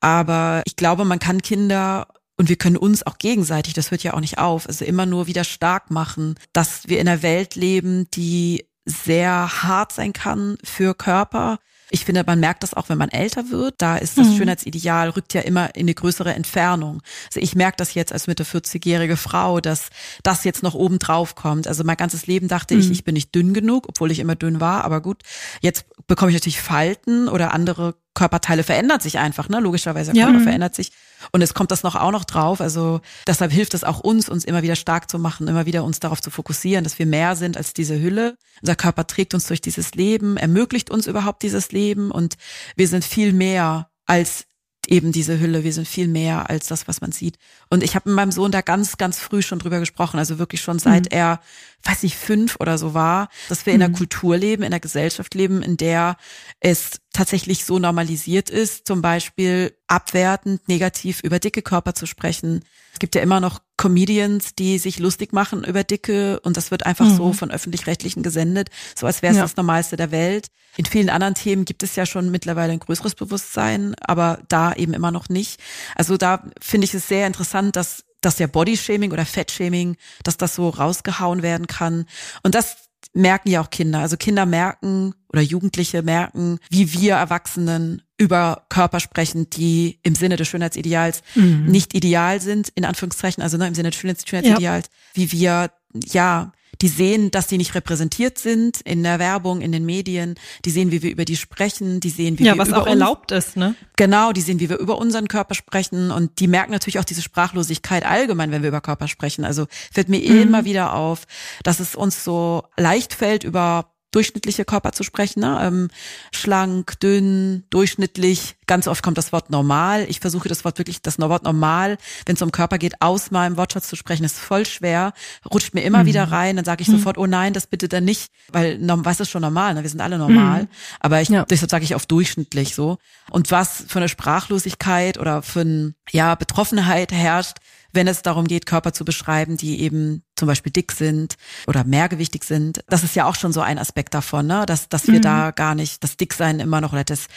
Aber ich glaube, man kann Kinder und wir können uns auch gegenseitig, das hört ja auch nicht auf, also immer nur wieder stark machen, dass wir in einer Welt leben, die sehr hart sein kann für Körper, ich finde, man merkt das auch, wenn man älter wird. Da ist das mhm. Schönheitsideal, rückt ja immer in eine größere Entfernung. Also ich merke das jetzt als Mitte 40-jährige Frau, dass das jetzt noch oben drauf kommt. Also mein ganzes Leben dachte mhm. ich, ich bin nicht dünn genug, obwohl ich immer dünn war. Aber gut, jetzt bekomme ich natürlich Falten oder andere Körperteile verändert sich einfach, ne? Logischerweise der ja. Körper mhm. verändert sich. Und es kommt das noch auch noch drauf. Also deshalb hilft es auch uns, uns immer wieder stark zu machen, immer wieder uns darauf zu fokussieren, dass wir mehr sind als diese Hülle. Unser Körper trägt uns durch dieses Leben, ermöglicht uns überhaupt dieses Leben und wir sind viel mehr als eben diese Hülle. Wir sind viel mehr als das, was man sieht. Und ich habe mit meinem Sohn da ganz, ganz früh schon drüber gesprochen. Also wirklich schon seit mhm. er, weiß ich, fünf oder so war, dass wir in einer mhm. Kultur leben, in einer Gesellschaft leben, in der es tatsächlich so normalisiert ist, zum Beispiel abwertend, negativ über dicke Körper zu sprechen. Es gibt ja immer noch Comedians, die sich lustig machen über Dicke und das wird einfach mhm. so von öffentlich-rechtlichen gesendet, so als wäre es ja. das Normalste der Welt. In vielen anderen Themen gibt es ja schon mittlerweile ein größeres Bewusstsein, aber da eben immer noch nicht. Also da finde ich es sehr interessant, dass dass der Bodyshaming oder Fettshaming, dass das so rausgehauen werden kann. Und das merken ja auch Kinder. Also Kinder merken oder Jugendliche merken, wie wir Erwachsenen über Körper sprechen, die im Sinne des Schönheitsideals mhm. nicht ideal sind, in Anführungszeichen, also ne, im Sinne des Schönheitsideals, ja. wie wir ja die sehen, dass die nicht repräsentiert sind in der Werbung, in den Medien. Die sehen, wie wir über die sprechen. Die sehen, wie ja, wir was über auch erlaubt ist, ne? Genau, die sehen, wie wir über unseren Körper sprechen. Und die merken natürlich auch diese Sprachlosigkeit allgemein, wenn wir über Körper sprechen. Also fällt mir mhm. immer wieder auf, dass es uns so leicht fällt, über durchschnittliche Körper zu sprechen. Ne? Ähm, schlank, dünn, durchschnittlich. Ganz oft kommt das Wort normal. Ich versuche das Wort wirklich, das Wort normal, wenn es um Körper geht, aus meinem Wortschatz zu sprechen, ist voll schwer. Rutscht mir immer mhm. wieder rein. Dann sage ich mhm. sofort, oh nein, das bitte dann nicht, weil was ist schon normal? Ne? Wir sind alle normal. Mhm. Aber ich, ja. deshalb sage ich auf durchschnittlich so. Und was für eine Sprachlosigkeit oder für eine ja, Betroffenheit herrscht, wenn es darum geht, Körper zu beschreiben, die eben zum Beispiel dick sind oder mehrgewichtig sind. Das ist ja auch schon so ein Aspekt davon, ne? dass, dass wir mhm. da gar nicht das Dicksein immer noch oder das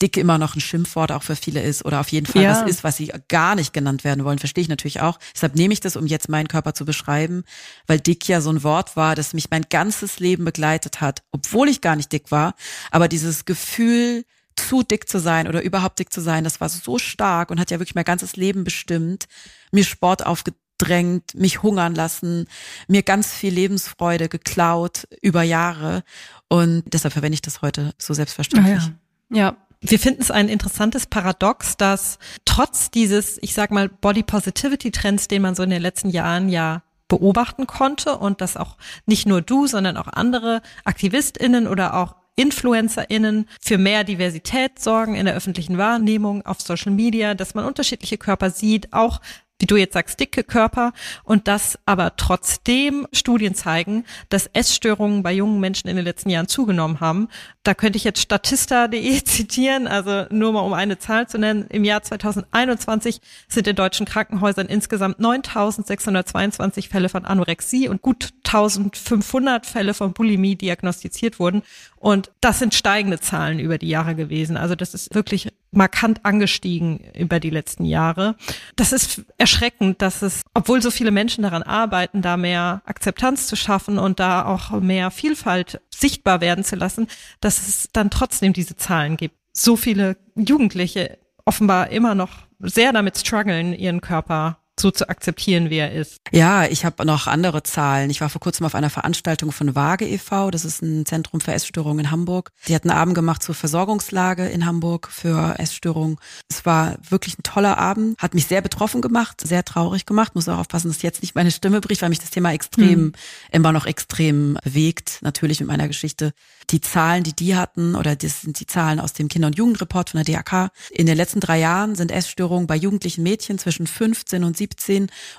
dick immer noch ein Schimpfwort auch für viele ist oder auf jeden Fall Ja. was ist, was sie gar nicht genannt werden wollen, verstehe ich natürlich auch. Deshalb nehme ich das, um jetzt meinen Körper zu beschreiben, weil dick ja so ein Wort war, das mich mein ganzes Leben begleitet hat, obwohl ich gar nicht dick war. Aber dieses Gefühl, zu dick zu sein oder überhaupt dick zu sein, das war so stark und hat ja wirklich mein ganzes Leben bestimmt, mir Sport aufgedrängt, mich hungern lassen, mir ganz viel Lebensfreude geklaut über Jahre. Und deshalb verwende ich das heute so selbstverständlich. Ja. Wir finden es ein interessantes Paradox, dass trotz dieses, ich sag mal, Body Positivity Trends, den man so in den letzten Jahren ja beobachten konnte und dass auch nicht nur du, sondern auch andere AktivistInnen oder auch InfluencerInnen für mehr Diversität sorgen in der öffentlichen Wahrnehmung auf Social Media, dass man unterschiedliche Körper sieht, auch wie du jetzt sagst, dicke Körper und dass aber trotzdem Studien zeigen, dass Essstörungen bei jungen Menschen in den letzten Jahren zugenommen haben. Da könnte ich jetzt statista.de zitieren, also nur mal um eine Zahl zu nennen. Im Jahr 2021 sind in deutschen Krankenhäusern insgesamt 9.622 Fälle von Anorexie und gut 1.500 Fälle von Bulimie diagnostiziert wurden. Und das sind steigende Zahlen über die Jahre gewesen. Also das ist wirklich markant angestiegen über die letzten Jahre. Das ist erschreckend, dass es, obwohl so viele Menschen daran arbeiten, da mehr Akzeptanz zu schaffen und da auch mehr Vielfalt sichtbar werden zu lassen, dass es dann trotzdem diese Zahlen gibt. So viele Jugendliche offenbar immer noch sehr damit strugglen, ihren Körper so zu akzeptieren, wie er ist. Ja, ich habe noch andere Zahlen. Ich war vor kurzem auf einer Veranstaltung von Waage e.V., das ist ein Zentrum für Essstörungen in Hamburg. Die hat einen Abend gemacht zur Versorgungslage in Hamburg für Essstörungen. Es war wirklich ein toller Abend, hat mich sehr betroffen gemacht, sehr traurig gemacht. Muss auch aufpassen, dass jetzt nicht meine Stimme bricht, weil mich das Thema extrem, Hm. immer noch extrem bewegt, natürlich mit meiner Geschichte. Die Zahlen, die die hatten, oder das sind die Zahlen aus dem Kinder- und Jugendreport von der DAK. In den letzten drei Jahren sind Essstörungen bei jugendlichen Mädchen zwischen 15 und 17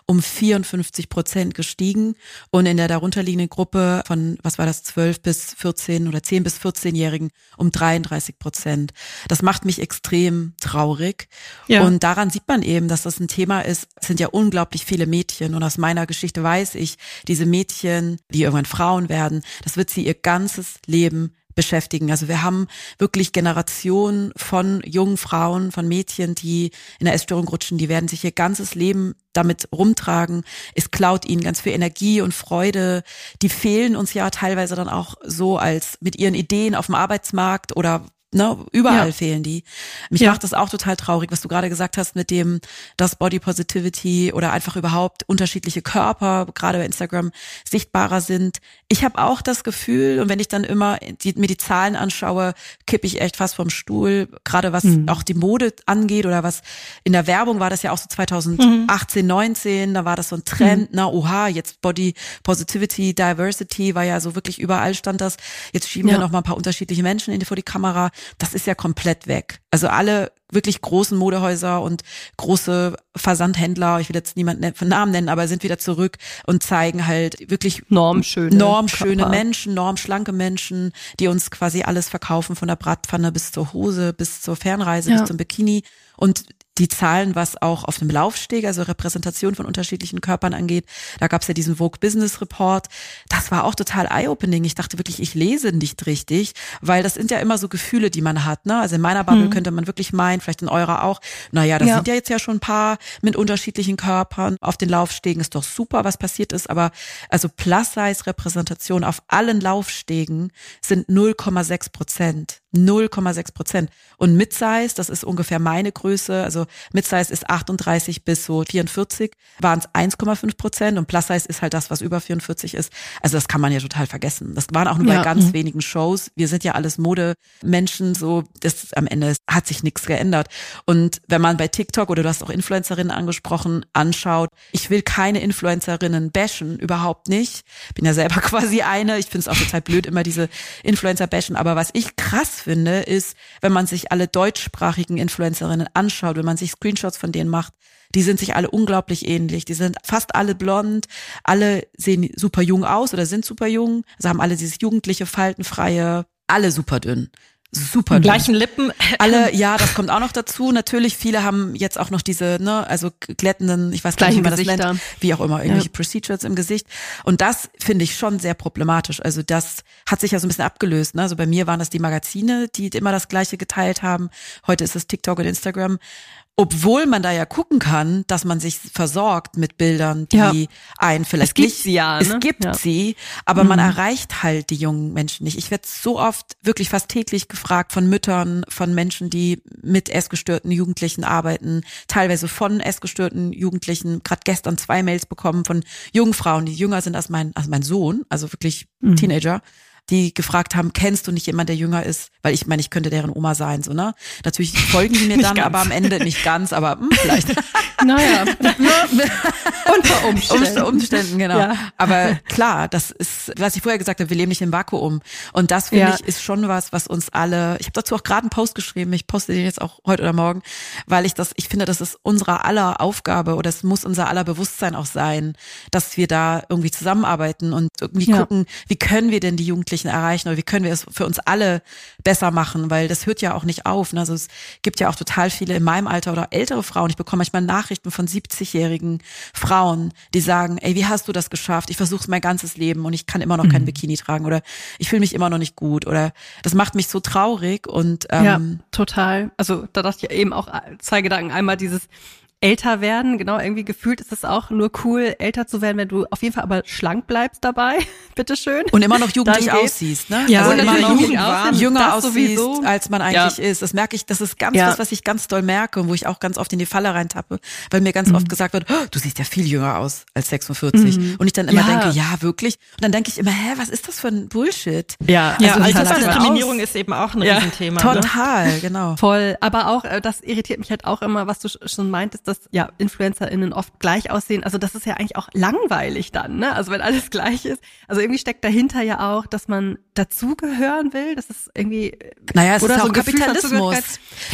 um 54 Prozent gestiegen und in der darunterliegenden Gruppe von, was war das, 12 bis 14 oder 10 bis 14-Jährigen um 33 Prozent. Das macht mich extrem traurig. Ja. Und daran sieht man eben, dass das ein Thema ist. Es sind ja unglaublich viele Mädchen und aus meiner Geschichte weiß ich, diese Mädchen, die irgendwann Frauen werden, das wird sie ihr ganzes Leben beschäftigen. Also wir haben wirklich Generationen von jungen Frauen, von Mädchen, die in der Essstörung rutschen, die werden sich ihr ganzes Leben damit rumtragen. Es klaut ihnen ganz viel Energie und Freude. Die fehlen uns ja teilweise dann auch so als mit ihren Ideen auf dem Arbeitsmarkt oder Ne, überall Ja. fehlen die. Mich Ja. macht das auch total traurig, was du gerade gesagt hast mit dem, dass Body Positivity oder einfach überhaupt unterschiedliche Körper, gerade bei Instagram, sichtbarer sind. Ich habe auch das Gefühl, und wenn ich dann immer die, mir die Zahlen anschaue, kippe ich echt fast vom Stuhl, gerade was auch die Mode angeht oder was in der Werbung war das ja auch so 2018, 19, da war das so ein Trend, na oha, jetzt Body Positivity, Diversity war ja so wirklich überall stand das. Jetzt schieben wir Ja. noch mal ein paar unterschiedliche Menschen in die, vor die Kamera. Das ist ja komplett weg. Also alle wirklich großen Modehäuser und große Versandhändler, ich will jetzt niemanden von Namen nennen, aber sind wieder zurück und zeigen halt wirklich Normschöne normschöne Körper. Menschen, normschlanke Menschen, die uns quasi alles verkaufen, von der Bratpfanne bis zur Hose, bis zur Fernreise, Ja. bis zum Bikini. Und die Zahlen, was auch auf dem Laufsteg, also Repräsentation von unterschiedlichen Körpern angeht, da gab es ja diesen Vogue Business Report. Das war auch total eye-opening. Ich dachte wirklich, ich lese nicht richtig, weil das sind ja immer so Gefühle, die man hat. Ne? Also in meiner Bubble könnte man wirklich meinen, vielleicht in eurer auch, naja, da Ja. sind ja jetzt ja schon ein paar mit unterschiedlichen Körpern auf den Laufstegen. Ist doch super, was passiert ist. Aber also Plus-Size-Repräsentation auf allen Laufstegen sind 0,6 Prozent. 0,6 Prozent. Und Mid-Size, das ist ungefähr meine Größe, also Mid-Size ist 38 bis so 44, waren es 1,5 Prozent und Plus-Size ist halt das, was über 44 ist. Also das kann man ja total vergessen. Das waren auch nur Ja. bei ganz wenigen Shows. Wir sind ja alles Modemenschen, so das am Ende hat sich nichts geändert. Und wenn man bei TikTok oder du hast auch Influencerinnen angesprochen, anschaut, ich will keine Influencerinnen bashen, überhaupt nicht. Bin ja selber quasi eine. Ich finde es auch total blöd, immer diese Influencer bashen. Aber was ich krass finde, ist, wenn man sich alle deutschsprachigen Influencerinnen anschaut, wenn man sich Screenshots von denen macht, die sind sich alle unglaublich ähnlich. Die sind fast alle blond, alle sehen super jung aus oder sind super jung, also haben alle dieses jugendliche, faltenfreie, alle super dünn. Super dünn. Gleichen Lippen. Alle, ja, das kommt auch noch dazu. Natürlich, viele haben jetzt auch noch diese, ne, also glättenden, ich weiß gar nicht, wie man das Gesichter. nennt, wie auch immer, irgendwelche Ja. Procedures im Gesicht. Und das finde ich schon sehr problematisch. Also das hat sich ja so ein bisschen abgelöst. Ne? Also bei mir waren das die Magazine, die immer das Gleiche geteilt haben. Heute ist es TikTok und Instagram. Obwohl man da ja gucken kann, dass man sich versorgt mit Bildern, die Ja. einen vielleicht Es gibt nicht, sie ja, es ne? gibt Ja. sie, aber man erreicht halt die jungen Menschen nicht. Ich werde so oft, wirklich fast täglich gefragt von Müttern, von Menschen, die mit essgestörten Jugendlichen arbeiten, teilweise von essgestörten Jugendlichen. Gerade gestern zwei Mails bekommen von jungen Frauen, die jünger sind als mein, als mein Sohn, also wirklich Teenager die gefragt haben, kennst du nicht jemand, der jünger ist? Weil ich meine, ich könnte deren Oma sein, so, ne? Natürlich folgen die mir dann, ganz. aber am Ende nicht ganz, aber hm, vielleicht. Naja, unter Umständen. Unter Umständen, genau. Ja. Aber klar, das ist, was ich vorher gesagt habe, wir leben nicht im Vakuum. Und das finde Ja. ich ist schon was, was uns alle, ich habe dazu auch gerade einen Post geschrieben, ich poste den jetzt auch heute oder morgen, weil ich das, ich finde, das ist unserer aller Aufgabe oder es muss unser aller Bewusstsein auch sein, dass wir da irgendwie zusammenarbeiten und irgendwie Ja. gucken, wie können wir denn die Jugendlichen erreichen oder wie können wir es für uns alle besser machen, weil das hört ja auch nicht auf. Ne? Also es gibt ja auch total viele in meinem Alter oder ältere Frauen. Ich bekomme manchmal Nachrichten von 70-jährigen Frauen, die sagen, ey, wie hast du das geschafft? Ich versuche es mein ganzes Leben und ich kann immer noch kein Bikini tragen oder ich fühle mich immer noch nicht gut oder das macht mich so traurig und ähm, Ja, total. Also da dachte ich eben auch zwei Gedanken. Einmal dieses älter werden, genau, irgendwie gefühlt ist es auch nur cool, älter zu werden, wenn du auf jeden Fall aber schlank bleibst dabei. Bitteschön. und immer noch jugendlich aussiehst, ne? Ja, also und immer noch jugendlich aussehen, jünger aussiehst, sowieso. als man eigentlich ist. Das merke ich, das ist ganz Ja. was, was ich ganz doll merke und wo ich auch ganz oft in die Falle reintappe, weil mir ganz oft gesagt wird, oh, du siehst ja viel jünger aus als 46. Und ich dann immer Ja. denke, ja, wirklich? Und dann denke ich immer, hä, was ist das für ein Bullshit? Ja, Ja, Also, denn Altersdiskriminierung aus? ist eben auch ein Ja, Riesenthema. Ne? Total, genau. Voll, aber auch, äh, das irritiert mich halt auch immer, was du sch- schon meintest, dass ja InfluencerInnen oft gleich aussehen. Also das ist ja eigentlich auch langweilig dann, ne? Also wenn alles gleich ist. Also irgendwie steckt dahinter ja auch, dass man dazugehören will. Das ist irgendwie äh, Naja, es oder ist so auch Kapitalismus.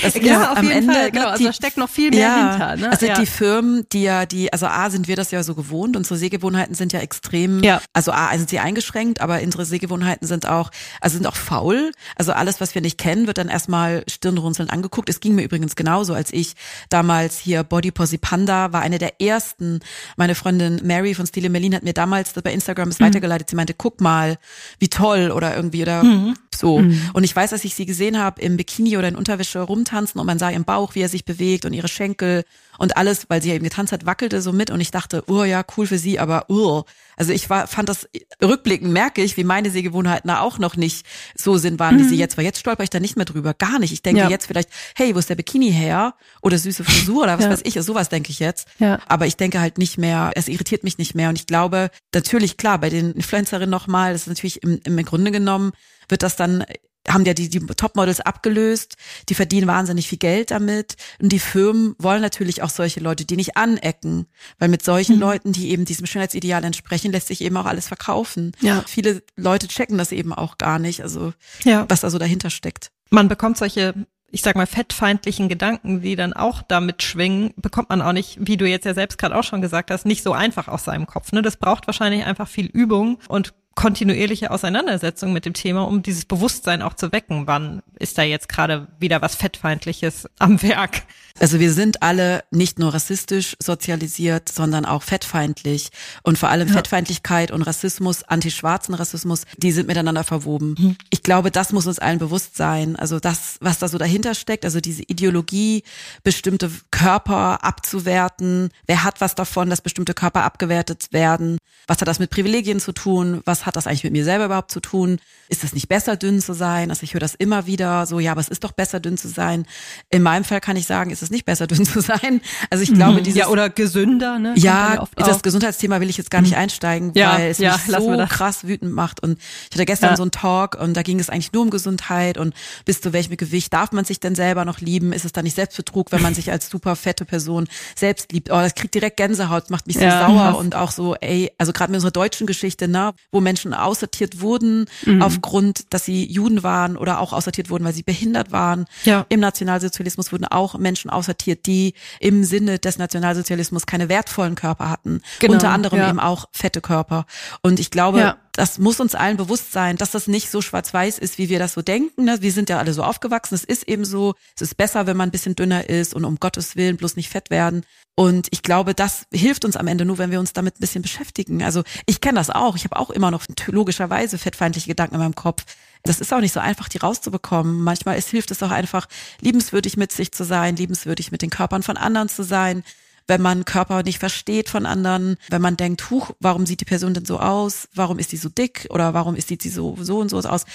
Das Ja, ist auf am jeden Ende, Fall, genau. ne, Also da steckt noch viel mehr hinter, ne? Also Ja. die Firmen, die ja, die, also A, sind wir das ja so gewohnt, unsere Sehgewohnheiten sind ja extrem, Ja. also A, sind sie eingeschränkt, aber unsere Sehgewohnheiten sind auch, also sind auch faul. Also alles, was wir nicht kennen, wird dann erstmal stirnrunzelnd angeguckt. Es ging mir übrigens genauso, als ich damals hier Body Posy Panda war eine der ersten. Meine Freundin Mary von Stile Merlin hat mir damals das bei Instagram Mhm. es weitergeleitet. Sie meinte, guck mal, wie toll oder irgendwie oder Mhm. So. Und ich weiß, dass ich sie gesehen habe im Bikini oder in Unterwäsche rumtanzen und man sah ihren Bauch, wie er sich bewegt und ihre Schenkel und alles, weil sie ja eben getanzt hat, wackelte so mit und ich dachte, oh ja, cool für sie, aber oh. Also ich war, fand das rückblickend merke ich, wie meine Sehgewohnheiten da auch noch nicht so sind, waren, wie sie jetzt war. Jetzt stolper ich da nicht mehr drüber, gar nicht. Ich denke Ja. jetzt vielleicht, hey, wo ist der Bikini her? Oder süße Frisur oder was Ja. weiß ich, sowas denke ich jetzt. Ja. Aber ich denke halt nicht mehr, es irritiert mich nicht mehr. Und ich glaube, natürlich, klar, bei den Influencerinnen nochmal, das ist natürlich im, im Grunde genommen, wird das dann haben ja die, die Topmodels abgelöst, die verdienen wahnsinnig viel Geld damit und die Firmen wollen natürlich auch solche Leute, die nicht anecken, weil mit solchen Mhm. Leuten, die eben diesem Schönheitsideal entsprechen, lässt sich eben auch alles verkaufen. Ja. Viele Leute checken das eben auch gar nicht, also Ja. was da so dahinter steckt. man bekommt solche, ich sag mal, fettfeindlichen Gedanken, die dann auch damit schwingen, bekommt man auch nicht, wie du jetzt ja selbst gerade auch schon gesagt hast, nicht so einfach aus seinem Kopf. Ne? Das braucht wahrscheinlich einfach viel Übung und kontinuierliche Auseinandersetzung mit dem Thema, um dieses Bewusstsein auch zu wecken. Wann ist da jetzt gerade wieder was Fettfeindliches am Werk? Also wir sind alle nicht nur rassistisch sozialisiert, sondern auch fettfeindlich. Und vor allem Fettfeindlichkeit und Rassismus, antischwarzen Rassismus, die sind miteinander verwoben. Ich glaube, das muss uns allen bewusst sein. Also das, was da so dahinter steckt, also diese Ideologie, bestimmte Körper abzuwerten. Wer hat was davon, dass bestimmte Körper abgewertet werden? Was hat das mit Privilegien zu tun? Was hat das eigentlich mit mir selber überhaupt zu tun? Ist es nicht besser, dünn zu sein? Also ich höre das immer wieder so, ja, aber es ist doch besser, dünn zu sein. In meinem Fall kann ich sagen, ist es nicht besser, dünn zu sein. Also ich glaube, dieses ja, oder gesünder, ne? Ja, oft das. Gesundheitsthema will ich jetzt gar nicht einsteigen, Ja, weil es ja, mich so krass wütend macht. Und ich hatte gestern Ja. so einen Talk und da ging es eigentlich nur um Gesundheit und bis zu welchem Gewicht darf man sich denn selber noch lieben? Ist es dann nicht Selbstbetrug, wenn man sich als super fette Person selbst liebt? Oh, das kriegt direkt Gänsehaut, macht mich so Ja, sauer krass. und auch so, ey, also gerade mit unserer deutschen Geschichte, ne, wo Menschen aussortiert wurden Mhm. aufgrund, dass sie Juden waren oder auch aussortiert wurden, weil sie behindert waren. Ja. Im Nationalsozialismus wurden auch Menschen aussortiert, die im Sinne des Nationalsozialismus keine wertvollen Körper hatten. Genau, Unter anderem ja. eben auch fette Körper. Und ich glaube, Ja. Das muss uns allen bewusst sein, dass das nicht so schwarz-weiß ist, wie wir das so denken. Ne? Wir sind ja alle so aufgewachsen. Es ist eben so, es ist besser, wenn man ein bisschen dünner ist und um Gottes Willen bloß nicht fett werden. Und ich glaube, das hilft uns am Ende nur, wenn wir uns damit ein bisschen beschäftigen. Also ich kenne das auch. Ich habe auch immer noch logischerweise fettfeindliche Gedanken in meinem Kopf. Das ist auch nicht so einfach, die rauszubekommen. Manchmal ist, hilft es auch einfach, liebenswürdig mit sich zu sein, liebenswürdig mit den Körpern von anderen zu sein wenn man Körper nicht versteht von anderen, wenn man denkt, huch, warum sieht die Person denn so aus? Warum ist die so dick? Oder warum ist die so, so und so aus?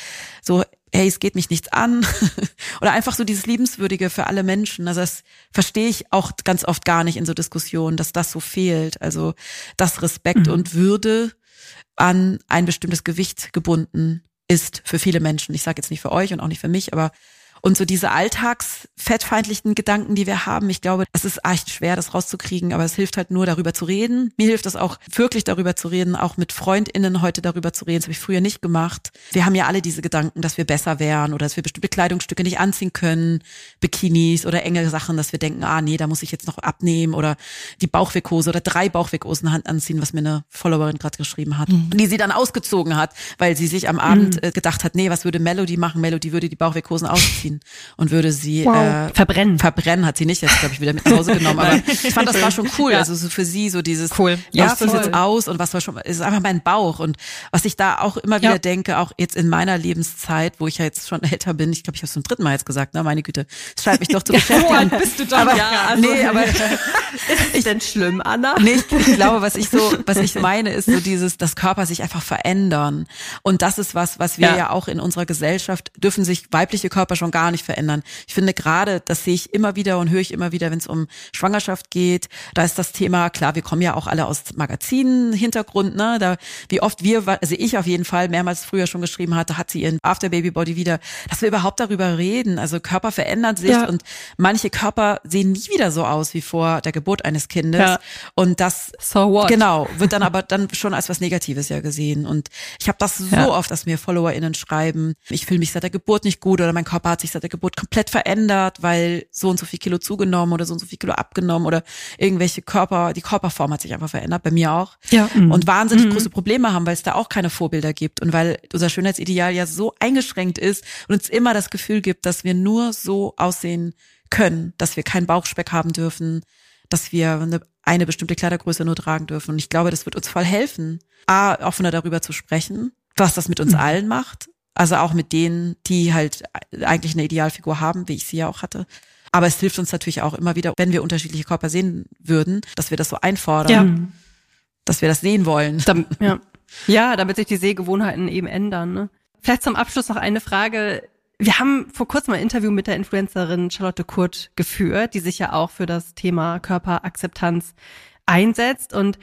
So, hey, es geht mich nichts an. Oder einfach so dieses Liebenswürdige für alle Menschen. Also das verstehe ich auch ganz oft gar nicht in so Diskussionen, dass das so fehlt. Also, dass Respekt mhm. und Würde an ein bestimmtes Gewicht gebunden ist für viele Menschen. Ich sage jetzt nicht für euch und auch nicht für mich, aber und so diese alltagsfettfeindlichen Gedanken, die wir haben, ich glaube, es ist echt schwer, das rauszukriegen, aber es hilft halt nur, darüber zu reden. Mir hilft es auch, wirklich darüber zu reden, auch mit FreundInnen heute darüber zu reden. Das habe ich früher nicht gemacht. Wir haben ja alle diese Gedanken, dass wir besser wären oder dass wir bestimmte Kleidungsstücke nicht anziehen können, Bikinis oder enge Sachen, dass wir denken, ah nee, da muss ich jetzt noch abnehmen oder die Bauchwickhose oder drei Bauchwickhosen Hand anziehen, was mir eine Followerin gerade geschrieben hat, mhm. die sie dann ausgezogen hat, weil sie sich am Abend mhm. gedacht hat, nee, was würde Melody machen? Melody würde die Bauchwickhosen ausziehen und würde sie wow. äh, verbrennen. Verbrennen hat sie nicht, jetzt glaube ich wieder mit nach Hause genommen. Aber ich fand das war schon cool. Ja. Also so für sie so dieses, cool. ja, was jetzt aus und was war schon, ist einfach mein Bauch und was ich da auch immer wieder ja. denke, auch jetzt in meiner Lebenszeit, wo ich ja jetzt schon älter bin, ich glaube, ich habe es zum dritten Mal jetzt gesagt, ne, meine Güte, es scheint mich doch zu beschäftigen. Ja, bist du doch, aber, ja, also, nee, aber ist es denn schlimm, Anna? Nee, ich, ich glaube, was ich so, was ich meine, ist so dieses, dass Körper sich einfach verändern und das ist was, was wir ja, ja auch in unserer Gesellschaft dürfen sich weibliche Körper schon gar nicht verändern. Ich finde gerade, das sehe ich immer wieder und höre ich immer wieder, wenn es um Schwangerschaft geht, da ist das Thema, klar, wir kommen ja auch alle aus Magazinen-Hintergrund, ne? Da, wie oft wir, also ich auf jeden Fall mehrmals früher schon geschrieben hatte, hat sie ihren After Baby Body wieder, dass wir überhaupt darüber reden. Also Körper verändern sich ja. und manche Körper sehen nie wieder so aus wie vor der Geburt eines Kindes. Ja. Und das so what? genau wird dann aber dann schon als was Negatives ja gesehen. Und ich habe das so ja. oft, dass mir FollowerInnen schreiben, ich fühle mich seit der Geburt nicht gut oder mein Körper hat sich seit der Geburt komplett verändert, weil so und so viel Kilo zugenommen oder so und so viel Kilo abgenommen oder irgendwelche Körper, die Körperform hat sich einfach verändert, bei mir auch. Ja. Mhm. Und wahnsinnig mhm. große Probleme haben, weil es da auch keine Vorbilder gibt und weil unser Schönheitsideal ja so eingeschränkt ist und uns immer das Gefühl gibt, dass wir nur so aussehen können, dass wir keinen Bauchspeck haben dürfen, dass wir eine, eine bestimmte Kleidergröße nur tragen dürfen. Und ich glaube, das wird uns voll helfen, A, offener darüber zu sprechen, was das mit uns mhm. allen macht, also auch mit denen, die halt eigentlich eine Idealfigur haben, wie ich sie ja auch hatte. Aber es hilft uns natürlich auch immer wieder, wenn wir unterschiedliche Körper sehen würden, dass wir das so einfordern, ja. dass wir das sehen wollen. Ja. ja, damit sich die Sehgewohnheiten eben ändern. Ne? Vielleicht zum Abschluss noch eine Frage. Wir haben vor kurzem ein Interview mit der Influencerin Charlotte Kurt geführt, die sich ja auch für das Thema Körperakzeptanz einsetzt und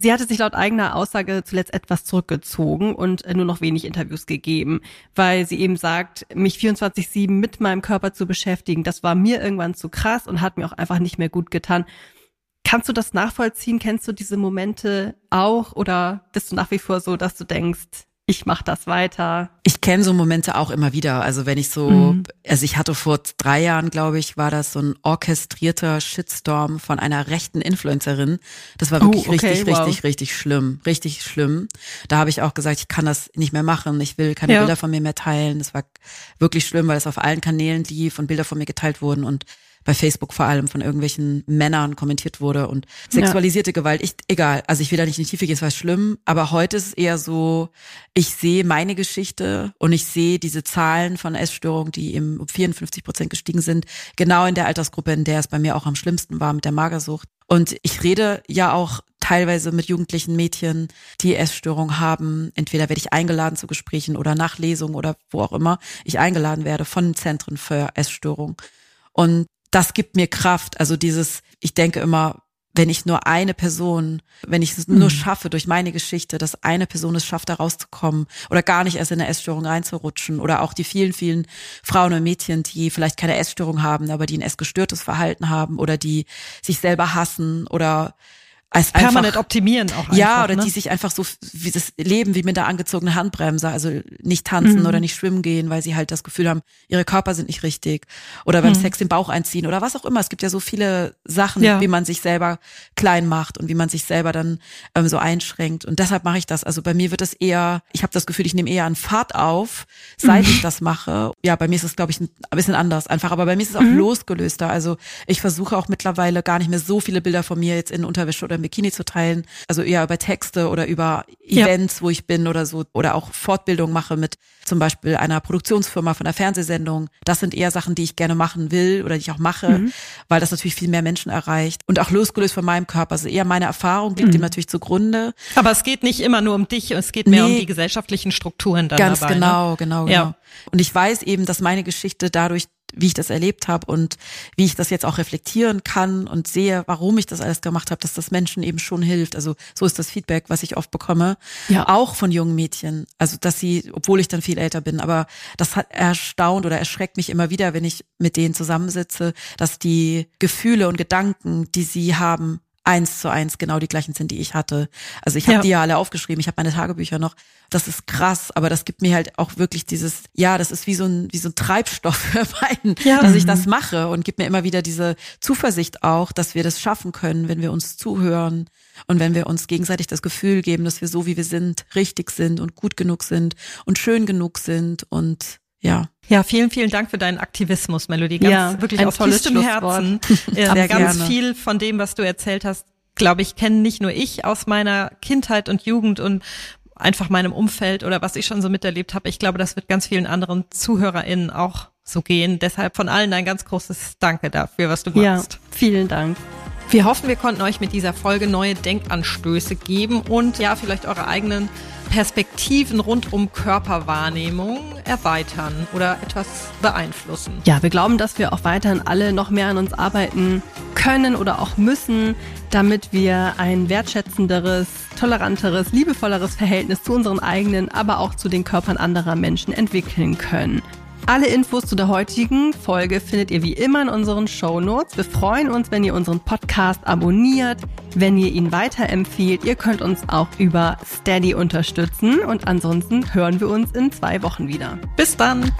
Sie hatte sich laut eigener Aussage zuletzt etwas zurückgezogen und äh, nur noch wenig Interviews gegeben, weil sie eben sagt, mich 24-7 mit meinem Körper zu beschäftigen, das war mir irgendwann zu krass und hat mir auch einfach nicht mehr gut getan. Kannst du das nachvollziehen? Kennst du diese Momente auch oder bist du nach wie vor so, dass du denkst, ich mache das weiter. Ich kenne so Momente auch immer wieder. Also wenn ich so, mhm. also ich hatte vor drei Jahren, glaube ich, war das so ein orchestrierter Shitstorm von einer rechten Influencerin. Das war wirklich oh, okay, richtig, wow. richtig, richtig schlimm. Richtig schlimm. Da habe ich auch gesagt, ich kann das nicht mehr machen. Ich will keine ja. Bilder von mir mehr teilen. Das war wirklich schlimm, weil es auf allen Kanälen lief und Bilder von mir geteilt wurden und bei Facebook vor allem von irgendwelchen Männern kommentiert wurde und sexualisierte ja. Gewalt, ich, egal, also ich will da nicht in die Tiefe gehen, es war schlimm, aber heute ist es eher so, ich sehe meine Geschichte und ich sehe diese Zahlen von Essstörungen, die eben um 54 Prozent gestiegen sind, genau in der Altersgruppe, in der es bei mir auch am schlimmsten war mit der Magersucht. Und ich rede ja auch teilweise mit jugendlichen Mädchen, die Essstörungen haben. Entweder werde ich eingeladen zu Gesprächen oder Nachlesungen oder wo auch immer ich eingeladen werde von Zentren für Essstörungen. Und das gibt mir Kraft. Also dieses, ich denke immer, wenn ich nur eine Person, wenn ich es nur mhm. schaffe durch meine Geschichte, dass eine Person es schafft, da rauszukommen oder gar nicht erst in eine Essstörung reinzurutschen oder auch die vielen, vielen Frauen und Mädchen, die vielleicht keine Essstörung haben, aber die ein essgestörtes Verhalten haben oder die sich selber hassen oder als permanent einfach, optimieren auch einfach, ja oder ne? die sich einfach so wie das Leben wie mit der angezogenen Handbremse also nicht tanzen Mhm. oder nicht schwimmen gehen weil sie halt das Gefühl haben ihre Körper sind nicht richtig oder beim Mhm. Sex den Bauch einziehen oder was auch immer es gibt ja so viele Sachen Ja. wie man sich selber klein macht und wie man sich selber dann ähm, so einschränkt und deshalb mache ich das also bei mir wird es eher ich habe das Gefühl ich nehme eher an Fahrt auf seit Mhm. ich das mache ja bei mir ist es glaube ich ein bisschen anders einfach aber bei mir ist es auch Mhm. losgelöster also ich versuche auch mittlerweile gar nicht mehr so viele Bilder von mir jetzt in Unterwäsche oder im Bikini zu teilen. Also eher über Texte oder über Ja. Events, wo ich bin oder so. Oder auch Fortbildung mache mit zum Beispiel einer Produktionsfirma von einer Fernsehsendung. Das sind eher Sachen, die ich gerne machen will oder die ich auch mache, Mhm. weil das natürlich viel mehr Menschen erreicht. Und auch losgelöst von meinem Körper. Also eher meine Erfahrung liegt Mhm. dem natürlich zugrunde. Aber es geht nicht immer nur um dich, es geht mehr Nee. um die gesellschaftlichen Strukturen dann Ganz dabei. genau, genau, genau. Ja. Und ich weiß eben, dass meine Geschichte dadurch, wie ich das erlebt habe und wie ich das jetzt auch reflektieren kann und sehe, warum ich das alles gemacht habe, dass das Menschen eben schon hilft. Also so ist das Feedback, was ich oft bekomme, Ja. auch von jungen Mädchen. Also dass sie, obwohl ich dann viel älter bin, aber das hat erstaunt oder erschreckt mich immer wieder, wenn ich mit denen zusammensitze, dass die Gefühle und Gedanken, die sie haben, eins zu eins genau die gleichen sind, die ich hatte. Also ich habe Ja. die ja alle aufgeschrieben, ich habe meine Tagebücher noch. Das ist krass, aber das gibt mir halt auch wirklich dieses, ja, das ist wie so ein, wie so ein Treibstoff für meinen, Ja. dass ich das mache und gibt mir immer wieder diese Zuversicht auch, dass wir das schaffen können, wenn wir uns zuhören und wenn wir uns gegenseitig das Gefühl geben, dass wir so wie wir sind, richtig sind und gut genug sind und schön genug sind und ja. Ja, vielen, vielen Dank für deinen Aktivismus, Melody. Ganz Ja, wirklich ein aus tolles tiefstem. Herzen. Äh, Sehr ganz gerne. viel von dem, was du erzählt hast, glaube ich, kennen nicht nur ich aus meiner Kindheit und Jugend und einfach meinem Umfeld oder was ich schon so miterlebt habe. Ich glaube, das wird ganz vielen anderen ZuhörerInnen auch so gehen. Deshalb von allen ein ganz großes Danke dafür, was du Ja, machst. vielen Dank. Wir hoffen, wir konnten euch mit dieser Folge neue Denkanstöße geben und ja, vielleicht eure eigenen Perspektiven rund um Körperwahrnehmung erweitern oder etwas beeinflussen. Ja, wir glauben, dass wir auch weiterhin alle noch mehr an uns arbeiten können oder auch müssen, damit wir ein wertschätzenderes, toleranteres, liebevolleres Verhältnis zu unseren eigenen, aber auch zu den Körpern anderer Menschen entwickeln können. Alle Infos zu der heutigen Folge findet ihr wie immer in unseren Show Notes. Wir freuen uns, wenn ihr unseren Podcast abonniert, wenn ihr ihn weiterempfiehlt. Ihr könnt uns auch über Steady unterstützen und ansonsten hören wir uns in zwei Wochen wieder. Bis dann!